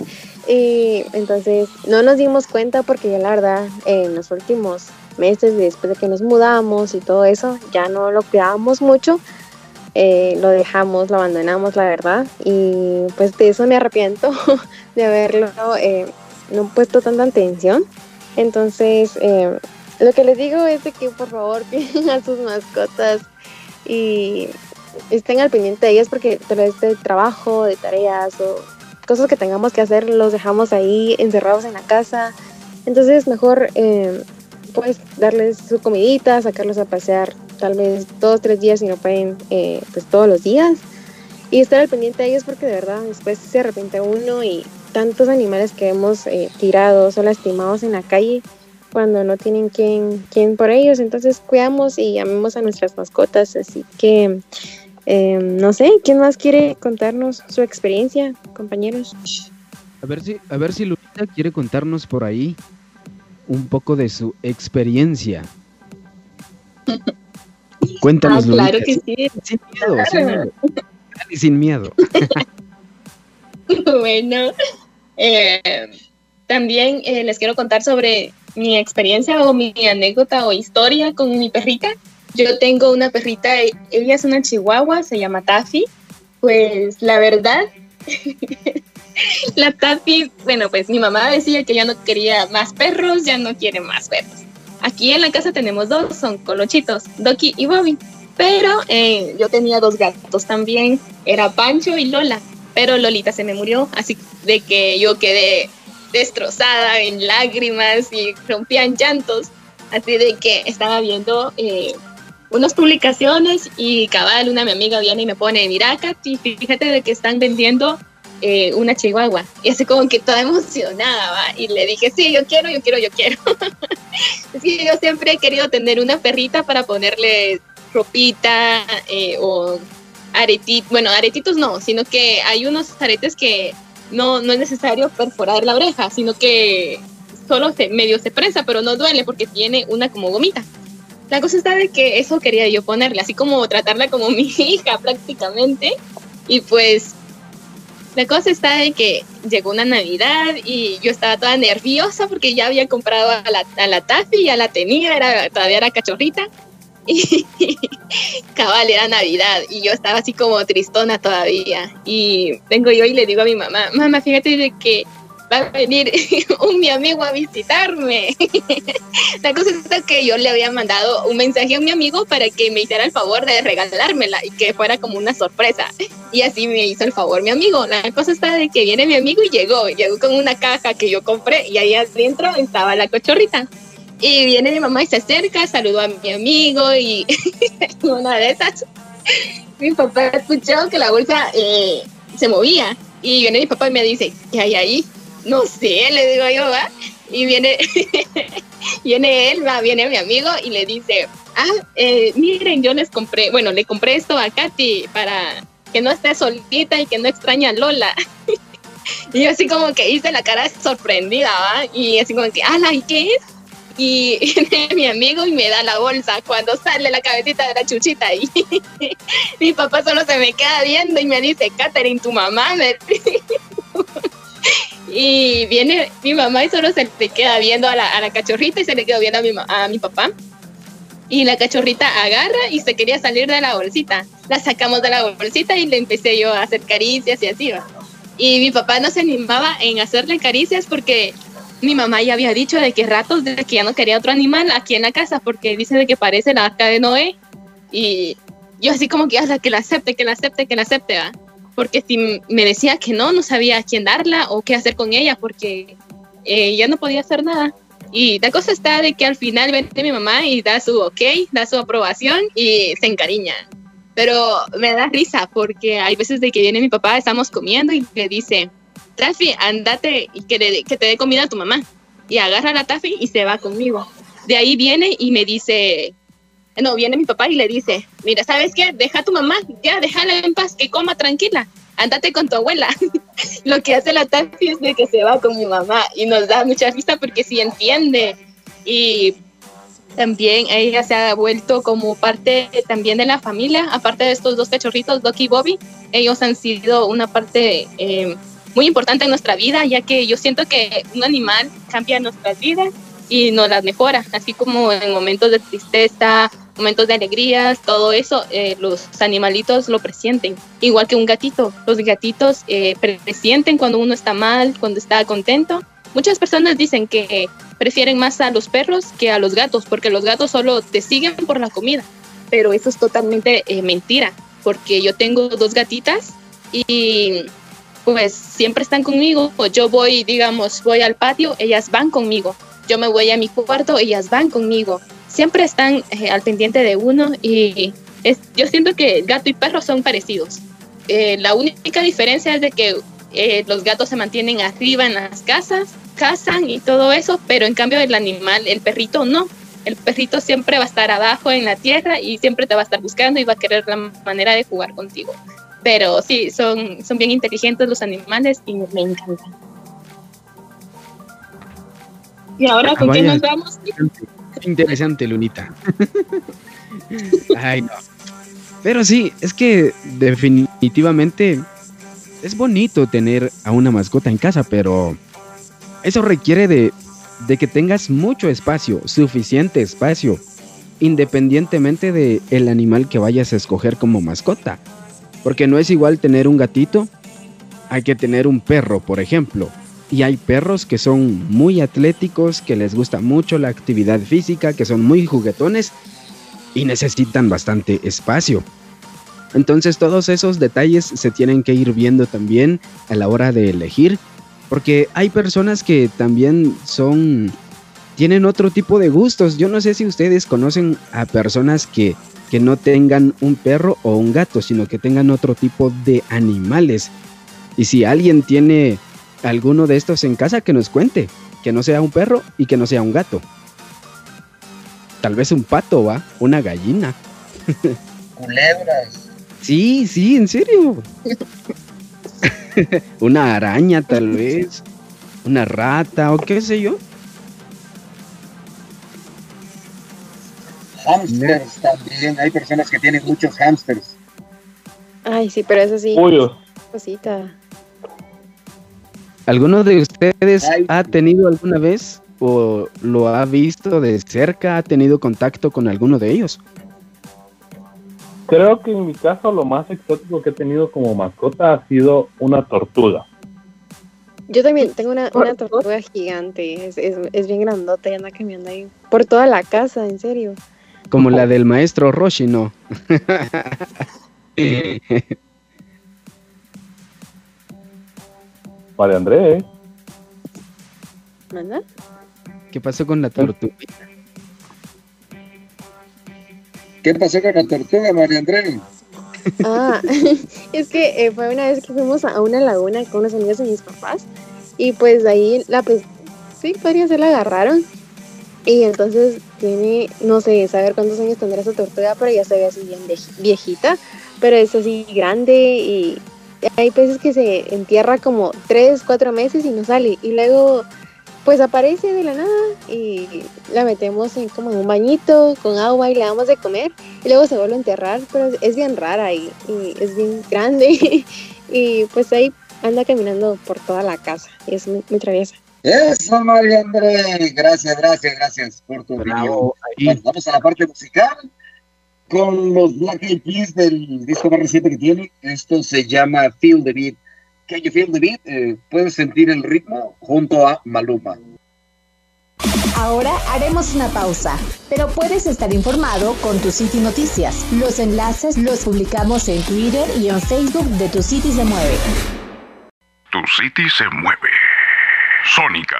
y entonces no nos dimos cuenta porque ya la verdad en los últimos meses después de que nos mudamos y todo eso, ya no lo cuidábamos mucho, eh, lo dejamos, lo abandonamos, la verdad, y pues de eso me arrepiento de haberlo eh, no puesto tanta atención. Entonces, eh, lo que les digo es que por favor cuiden a sus mascotas y estén al pendiente de ellas porque tal vez de trabajo, de tareas o cosas que tengamos que hacer los dejamos ahí encerrados en la casa Entonces mejor eh, puedes darles su comidita, sacarlos a pasear tal vez dos, tres días si no pueden eh, pues todos los días y estar al pendiente de ellos porque de verdad después se arrepiente uno y tantos animales que hemos eh, tirados o lastimados en la calle cuando no tienen quien, quien por ellos. Entonces cuidamos y amemos a nuestras mascotas. Así que eh, no sé, ¿quién más quiere contarnos su experiencia, compañeros? A ver si, a ver si Lupita quiere contarnos por ahí un poco de su experiencia. Cuéntanos, Ah, claro que sí. Sin miedo, sin miedo. Sin miedo. bueno, eh, también eh, les quiero contar sobre mi experiencia o mi anécdota o historia con mi perrita. Yo tengo una perrita, e- ella es una chihuahua, se llama Taffy. Pues la verdad, la Taffy, bueno, pues mi mamá decía que ya no quería más perros, ya no quiere más perros. Aquí en la casa tenemos dos, son colochitos, Doki y Bobby. Pero eh, yo tenía dos gatos también, era Pancho y Lola. Pero Lolita se me murió, así de que yo quedé destrozada en lágrimas y rompían llantos. Así de que estaba viendo eh, unas publicaciones y cabal, una mi amiga viene y me pone, mira Katy, fíjate de que están vendiendo eh, una chihuahua. Y así como que toda emocionada, ¿va? Y le dije, sí, yo quiero, yo quiero, yo quiero. es que yo siempre he querido tener una perrita para ponerle ropita eh, o aretitos, bueno, aretitos no, sino que hay unos aretes que no, no es necesario perforar la oreja, sino que solo se, medio se prensa, pero no duele porque tiene una como gomita. La cosa está de que eso quería yo ponerle, así como tratarla como mi hija prácticamente. Y pues la cosa está de que llegó una Navidad y yo estaba toda nerviosa porque ya había comprado a la, a la Taffy, ya la tenía, era, todavía era cachorrita. Y cabal, era Navidad y yo estaba así como tristona todavía. Y vengo yo y le digo a mi mamá, mamá, fíjate de que va a venir un mi amigo a visitarme. La cosa es que yo le había mandado un mensaje a mi amigo para que me hiciera el favor de regalármela y que fuera como una sorpresa. Y así me hizo el favor mi amigo. La cosa está de que viene mi amigo y llegó. Llegó con una caja que yo compré y ahí adentro estaba la cochorrita. Y viene mi mamá y se acerca, saludó a mi amigo y una de esas, mi papá escuchó que la bolsa eh, se movía. Y viene mi papá y me dice, ¿qué hay ahí? No sé, le digo yo, ¿va? Y viene, viene él, va, viene mi amigo y le dice, ah, eh, miren, yo les compré, bueno, le compré esto a Katy para que no esté solita y que no extrañe a Lola. y yo así como que hice la cara sorprendida, ¿va? Y así como que, ala, ¿y qué es? Y viene mi amigo y me da la bolsa cuando sale la cabecita de la chuchita y mi papá solo se me queda viendo y me dice, Katherine, tu mamá me y viene mi mamá y solo se le queda viendo a la, cachorrita y se le quedó viendo a mi, ma- a mi papá. Y la cachorrita agarra y se quería salir de la bolsita. La sacamos de la bolsita y le empecé yo a hacer caricias y así va. Y mi papá no se animaba en hacerle caricias porque mi mamá ya había dicho de que ratos de que ya no quería otro animal aquí en la casa porque dice de que parece la arca de Noé. Y yo así como que hasta que la acepte, que la acepte, que la acepte, va porque si me decía que no, no sabía a quién darla o qué hacer con ella, porque eh, ya no podía hacer nada. Y la cosa está de que al final viene mi mamá y da su ok, da su aprobación y se encariña. Pero me da risa porque hay veces de que viene mi papá, estamos comiendo y le dice, Taffy, andate y que, le- que te dé comida a tu mamá. Y agarra a la Taffy y se va conmigo. De ahí viene y me dice, no, viene mi papá y le dice, mira, ¿sabes qué? Deja a tu mamá, ya, déjala en paz, que coma tranquila, andate con tu abuela. Lo que hace la Taffy es de que se va con mi mamá y nos da mucha risa porque sí entiende. Y también ella se ha vuelto como parte también de la familia, aparte de estos dos cachorritos, Doc y Bobby, ellos han sido una parte eh, muy importante en nuestra vida, ya que yo siento que un animal cambia nuestras vidas y nos las mejora, así como en momentos de tristeza, momentos de alegrías, todo eso, eh, los animalitos lo presienten, igual que un gatito. Los gatitos eh, presienten cuando uno está mal, cuando está contento. Muchas personas dicen que prefieren más a los perros que a los gatos, porque los gatos solo te siguen por la comida, pero eso es totalmente eh, mentira, porque yo tengo dos gatitas y pues siempre están conmigo. Yo voy, digamos, voy al patio, ellas van conmigo yo me voy a mi cuarto, ellas van conmigo. Siempre están eh, al pendiente de uno y yo siento que gato y perro son parecidos. Eh, la única diferencia es de que eh, los gatos se mantienen arriba en las casas, cazan y todo eso, pero en cambio el animal, el perrito no. El perrito siempre va a estar abajo en la tierra y siempre te va a estar buscando y va a querer la manera de jugar contigo. Pero sí, son, son bien inteligentes los animales y me encantan. Y ahora, ¿con qué nos vamos? Interesante, Lunita. Ay, no. Pero sí, es que definitivamente es bonito tener a una mascota en casa, pero eso requiere de, de que tengas mucho espacio, suficiente espacio, independientemente de el animal que vayas a escoger como mascota. Porque no es igual tener un gatito, hay que tener un perro, por ejemplo. Y hay perros que son muy atléticos, que les gusta mucho la actividad física, que son muy juguetones y necesitan bastante espacio. Entonces todos esos detalles se tienen que ir viendo también a la hora de elegir, porque hay personas que también son tienen otro tipo de gustos. Yo no sé si ustedes conocen a personas que que no tengan un perro o un gato, sino que tengan otro tipo de animales. Y si alguien tiene alguno de estos en casa, que nos cuente, que no sea un perro y que no sea un gato. Tal vez un pato, va, una gallina. Culebras. Sí, sí, en serio. una araña, tal vez. Una rata o qué sé yo. Hamsters también. Hay personas que tienen muchos hamsters. Ay, sí, pero eso sí. Cosita. ¿Alguno de ustedes ha tenido alguna vez o lo ha visto de cerca, ha tenido contacto con alguno de ellos? Creo que en mi caso lo más exótico que he tenido como mascota ha sido una tortuga. Yo también tengo una, una tortuga gigante, es, es, es bien grandota y anda caminando ahí por toda la casa, en serio. Como la del maestro Roshi, ¿no? María André. ¿Manda? ¿Qué pasó con la tortuga? ¿Qué pasó con la tortuga, María André? Ah, es que eh, fue una vez que fuimos a una laguna con unos amigos de mis papás y pues ahí la pues sí podría ser la agarraron y entonces tiene no sé saber cuántos años tendrá esa tortuga pero ya se ve así bien viejita pero es así grande y hay veces que se entierra como tres cuatro meses y no sale y luego pues aparece de la nada y la metemos en como en un bañito con agua y le damos de comer y luego se vuelve a enterrar, pero es bien rara y, y es bien grande y pues ahí anda caminando por toda la casa y es muy, muy traviesa. Eso, María André. Gracias, gracias, gracias por tu opinión. Bueno, vamos a la parte musical con los Black Eyed Peas del disco más reciente que tiene. Esto se llama Feel the Beat. Can you feel the beat? Eh, puedes sentir el ritmo junto a Maluma. Ahora haremos una pausa, pero puedes estar informado con Tu City Noticias. Los enlaces los publicamos en Twitter y en Facebook de Tu City se mueve. Tu City se mueve. Sónica.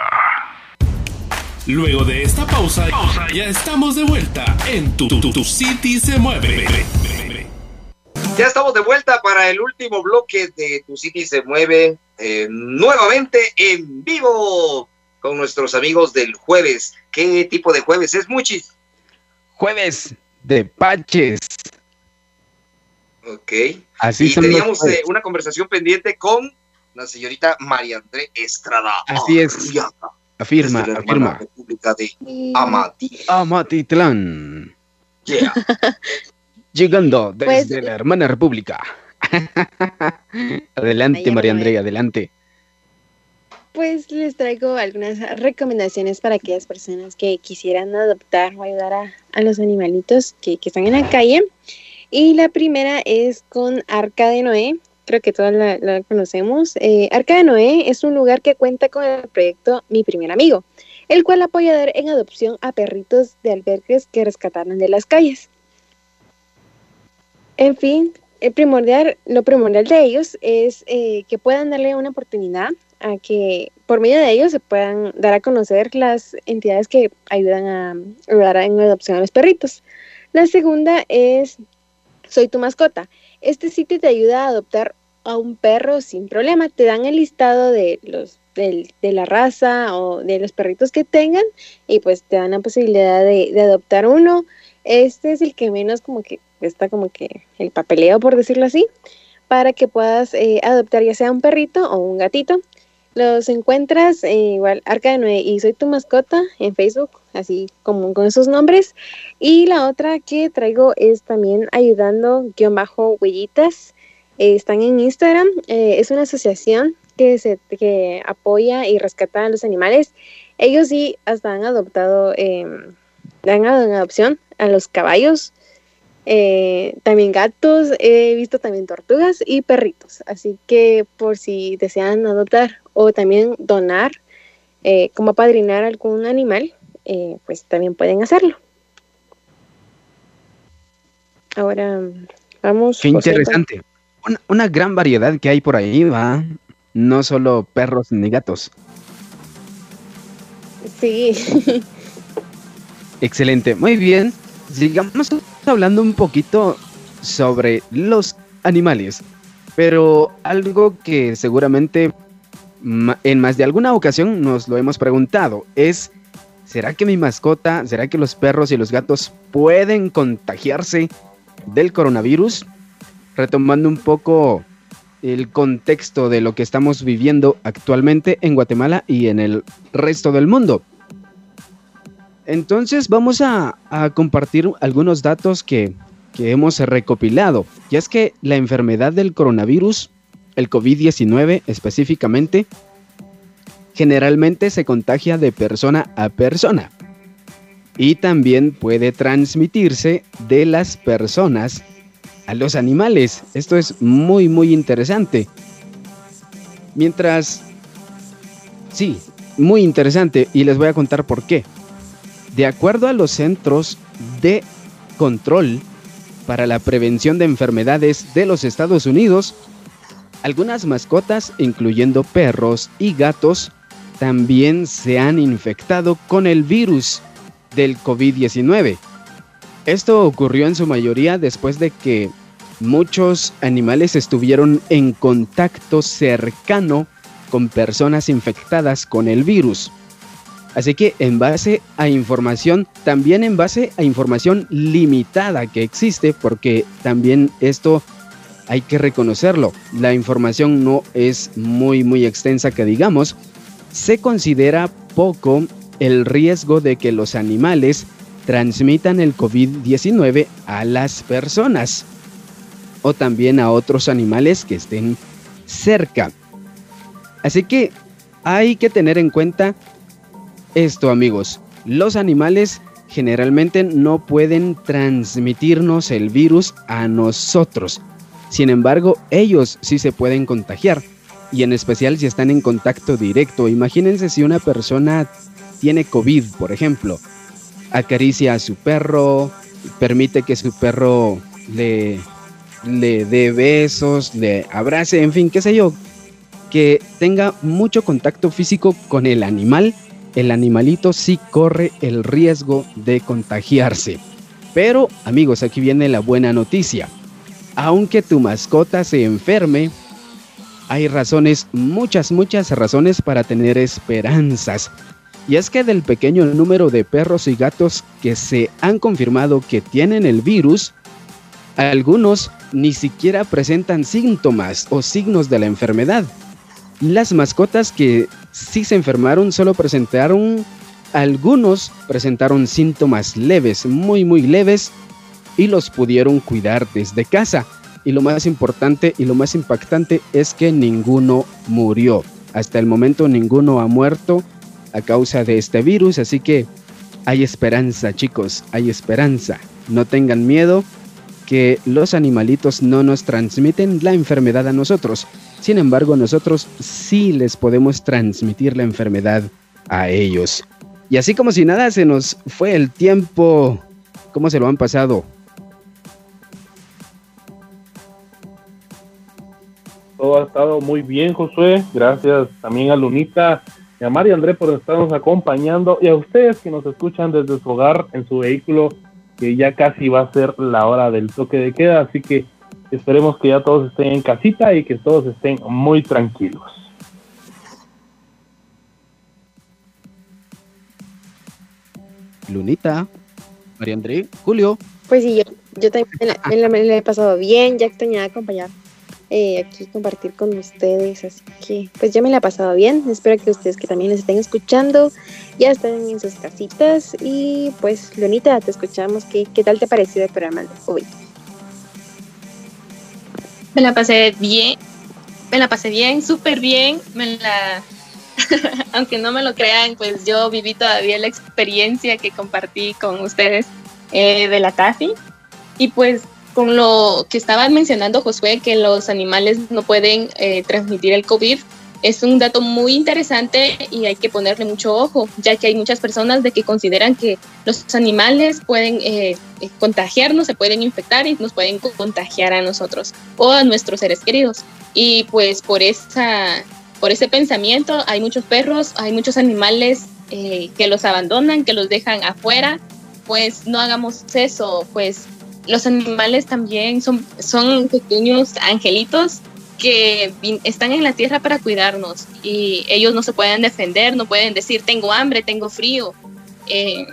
Luego de esta pausa, pausa, ya estamos de vuelta en Tu, tu, tu City se mueve. Ya estamos de vuelta para el último bloque de Tu City se mueve eh, nuevamente en vivo con nuestros amigos del jueves. ¿Qué tipo de jueves es, Muchis? Jueves de Paches. Ok. Así y teníamos eh, una conversación pendiente con la señorita María André Estrada. Así es. Arriaga, Afirma, desde la hermana afirma. República de Amati. Amatitlán. Yeah. Llegando desde Pues- la hermana república. adelante, María Andrea, adelante. Pues les traigo algunas recomendaciones para aquellas personas que quisieran adoptar o ayudar a, a los animalitos que, que están en la calle. Y la primera es con Arca de Noé. Creo que todos la, conocemos. Eh, Arca de Noé es un lugar que cuenta con el proyecto Mi Primer Amigo, el cual apoya dar en adopción a perritos de albergues que rescataron de las calles. En fin, el primordial, lo primordial de ellos es eh, que puedan darle una oportunidad a que por medio de ellos se puedan dar a conocer las entidades que ayudan a ayudar en adopción a los perritos. La segunda es Soy tu mascota. Este sitio te ayuda a adoptar a un perro sin problema. Te dan el listado de los de, la raza o de los perritos que tengan y pues te dan la posibilidad de, de adoptar uno. Este es el que menos como que está como que el papeleo, por decirlo así, para que puedas eh, adoptar ya sea un perrito o un gatito. Los encuentras eh, igual Arca de Nueve y Soy tu mascota en Facebook, así como con esos nombres. Y la otra que traigo es también ayudando guion bajo huellitas. Eh, están en Instagram. es una asociación que se que apoya y rescata a los animales. Ellos sí hasta han adoptado, em, han dado en adopción a los caballos, eh, también gatos, he visto también tortugas y perritos. Así que por si desean adoptar o también donar, eh, como apadrinar algún animal, eh, pues también pueden hacerlo. Ahora vamos. Qué interesante. Una, una, gran variedad que hay por ahí, va. No solo perros ni gatos. Sí. Excelente. Muy bien sigamos hablando un poquito sobre los animales, pero algo que seguramente en más de alguna ocasión nos lo hemos preguntado es, ¿será que mi mascota, será que los perros y los gatos pueden contagiarse del coronavirus? Retomando un poco el contexto de lo que estamos viviendo actualmente en Guatemala y en el resto del mundo. Entonces vamos a, compartir algunos datos que, que hemos recopilado. Y es que la enfermedad del coronavirus, el COVID-19 específicamente, generalmente se contagia de persona a persona. Y también puede transmitirse de las personas a los animales. Esto es muy, muy interesante. Mientras... Sí, muy interesante y les voy a contar por qué. De acuerdo a los Centros de Control para la Prevención de Enfermedades de los Estados Unidos, algunas mascotas, incluyendo perros y gatos, también se han infectado con el virus del COVID-19. Esto ocurrió en su mayoría después de que muchos animales estuvieron en contacto cercano con personas infectadas con el virus. Así que en base a información, también en base a información limitada que existe, porque también esto hay que reconocerlo, la información no es muy muy extensa que digamos, se considera poco el riesgo de que los animales transmitan el COVID-19 a las personas o también a otros animales que estén cerca. Así que hay que tener en cuenta esto amigos, los animales generalmente no pueden transmitirnos el virus a nosotros. Sin embargo, ellos sí se pueden contagiar. Y en especial si están en contacto directo. Imagínense si una persona tiene COVID, por ejemplo. Acaricia a su perro, permite que su perro le, le dé besos, le abrace, en fin, qué sé yo. Que tenga mucho contacto físico con el animal el animalito sí corre el riesgo de contagiarse. Pero amigos, aquí viene la buena noticia. Aunque tu mascota se enferme, hay razones, muchas, muchas razones para tener esperanzas. Y es que del pequeño número de perros y gatos que se han confirmado que tienen el virus, algunos ni siquiera presentan síntomas o signos de la enfermedad. Las mascotas que sí se enfermaron solo presentaron, algunos presentaron síntomas leves, muy muy leves, y los pudieron cuidar desde casa. Y lo más importante y lo más impactante es que ninguno murió. Hasta el momento ninguno ha muerto causa de este virus, así que hay esperanza chicos, hay esperanza. No tengan miedo que los animalitos no nos transmiten la enfermedad a nosotros. Sin embargo, nosotros sí les podemos transmitir la enfermedad a ellos. Y así como si nada, se nos fue el tiempo. ¿Cómo se lo han pasado? todo ha estado muy bien, Josué. Gracias también a Lunita y a María André por estarnos acompañando y a ustedes que nos escuchan desde su hogar en su vehículo, que ya casi va a ser la hora del toque de queda, así que esperemos que ya todos estén en casita y que todos estén muy tranquilos. Lunita, María André, Julio. Pues sí, yo, yo también me la, me la he pasado bien, ya extrañaba acompañar eh, aquí compartir con ustedes. Así que, pues yo me la he pasado bien. Espero que ustedes que también nos estén escuchando ya estén en sus casitas. Y pues, Lunita, te escuchamos. ¿Qué, qué tal te pareció el programa de hoy? Me la pasé bien. Me la pasé bien, súper bien. Me la. Aunque no me lo crean, pues yo viví todavía la experiencia que compartí con ustedes eh, de la TAFI. Y pues con lo que estaba mencionando Josué, que los animales no pueden eh, transmitir el COVID, es un dato muy interesante y hay que ponerle mucho ojo, ya que hay muchas personas de que consideran que los animales pueden eh, eh, contagiarnos, se pueden infectar y nos pueden contagiar a nosotros o a nuestros seres queridos. Y pues por esa, por ese pensamiento hay muchos perros, hay muchos animales que los abandonan, que los dejan afuera. Pues no hagamos eso, pues los animales también son, son pequeños angelitos que están en la tierra para cuidarnos y ellos no se pueden defender, no pueden decir tengo hambre, tengo frío, eh,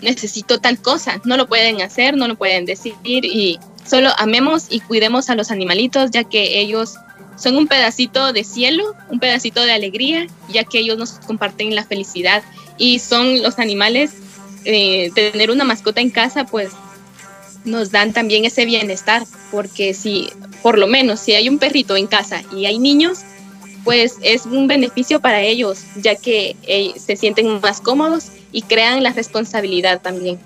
necesito tal cosa, no lo pueden hacer, no lo pueden decir y solo amemos y cuidemos a los animalitos ya que ellos son un pedacito de cielo, un pedacito de alegría, ya que ellos nos comparten la felicidad y son los animales, eh, tener una mascota en casa pues nos dan también ese bienestar, porque si, por lo menos, si hay un perrito en casa y hay niños, pues es un beneficio para ellos, ya que eh, se sienten más cómodos y crean la responsabilidad también.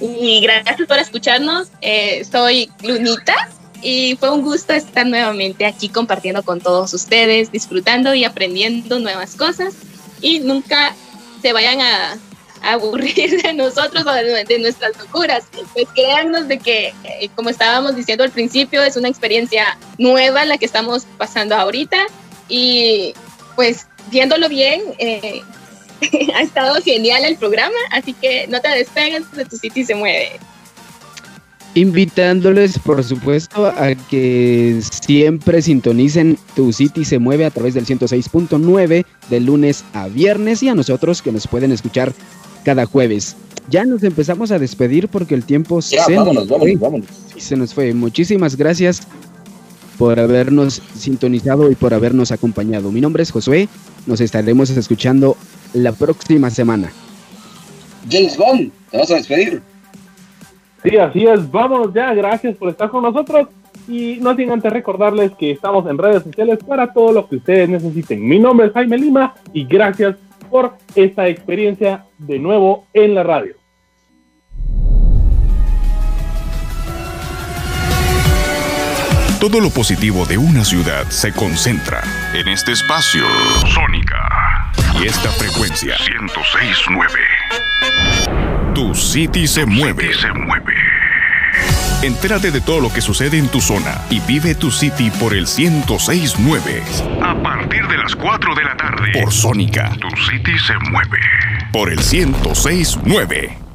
Y gracias por escucharnos. Eh, soy Lunita y fue un gusto estar nuevamente aquí compartiendo con todos ustedes, disfrutando y aprendiendo nuevas cosas. Y nunca se vayan a aburrir de nosotros o de, nuestras locuras. Pues créannos de que, eh, como estábamos diciendo al principio, es una experiencia nueva la que estamos pasando ahorita y pues viéndolo bien, eh, ha estado genial el programa, así que no te despegues de tu sitio y se mueve. Invitándoles, por supuesto, a que siempre sintonicen Tu City se mueve a través del 106.9 de lunes a viernes y a nosotros que nos pueden escuchar cada jueves. Ya nos empezamos a despedir porque el tiempo se, nos fue. se nos fue. Muchísimas gracias por habernos sintonizado y por habernos acompañado. Mi nombre es Josué. Nos estaremos escuchando la próxima semana. James Bond, te vas a despedir. Sí, así es. Vámonos ya. Gracias por estar con nosotros. Y no sin antes recordarles que estamos en redes sociales para todo lo que ustedes necesiten. Mi nombre es Jaime Lima y gracias por esta experiencia de nuevo en la radio. Todo lo positivo de una ciudad se concentra en este espacio Sónica y esta frecuencia 1069. Tu City se mueve. se mueve. Entérate de todo lo que sucede en tu zona y vive tu City por el 1069. A partir de las 4 de la tarde. Por Sónica. Tu City se mueve. Por el 1069.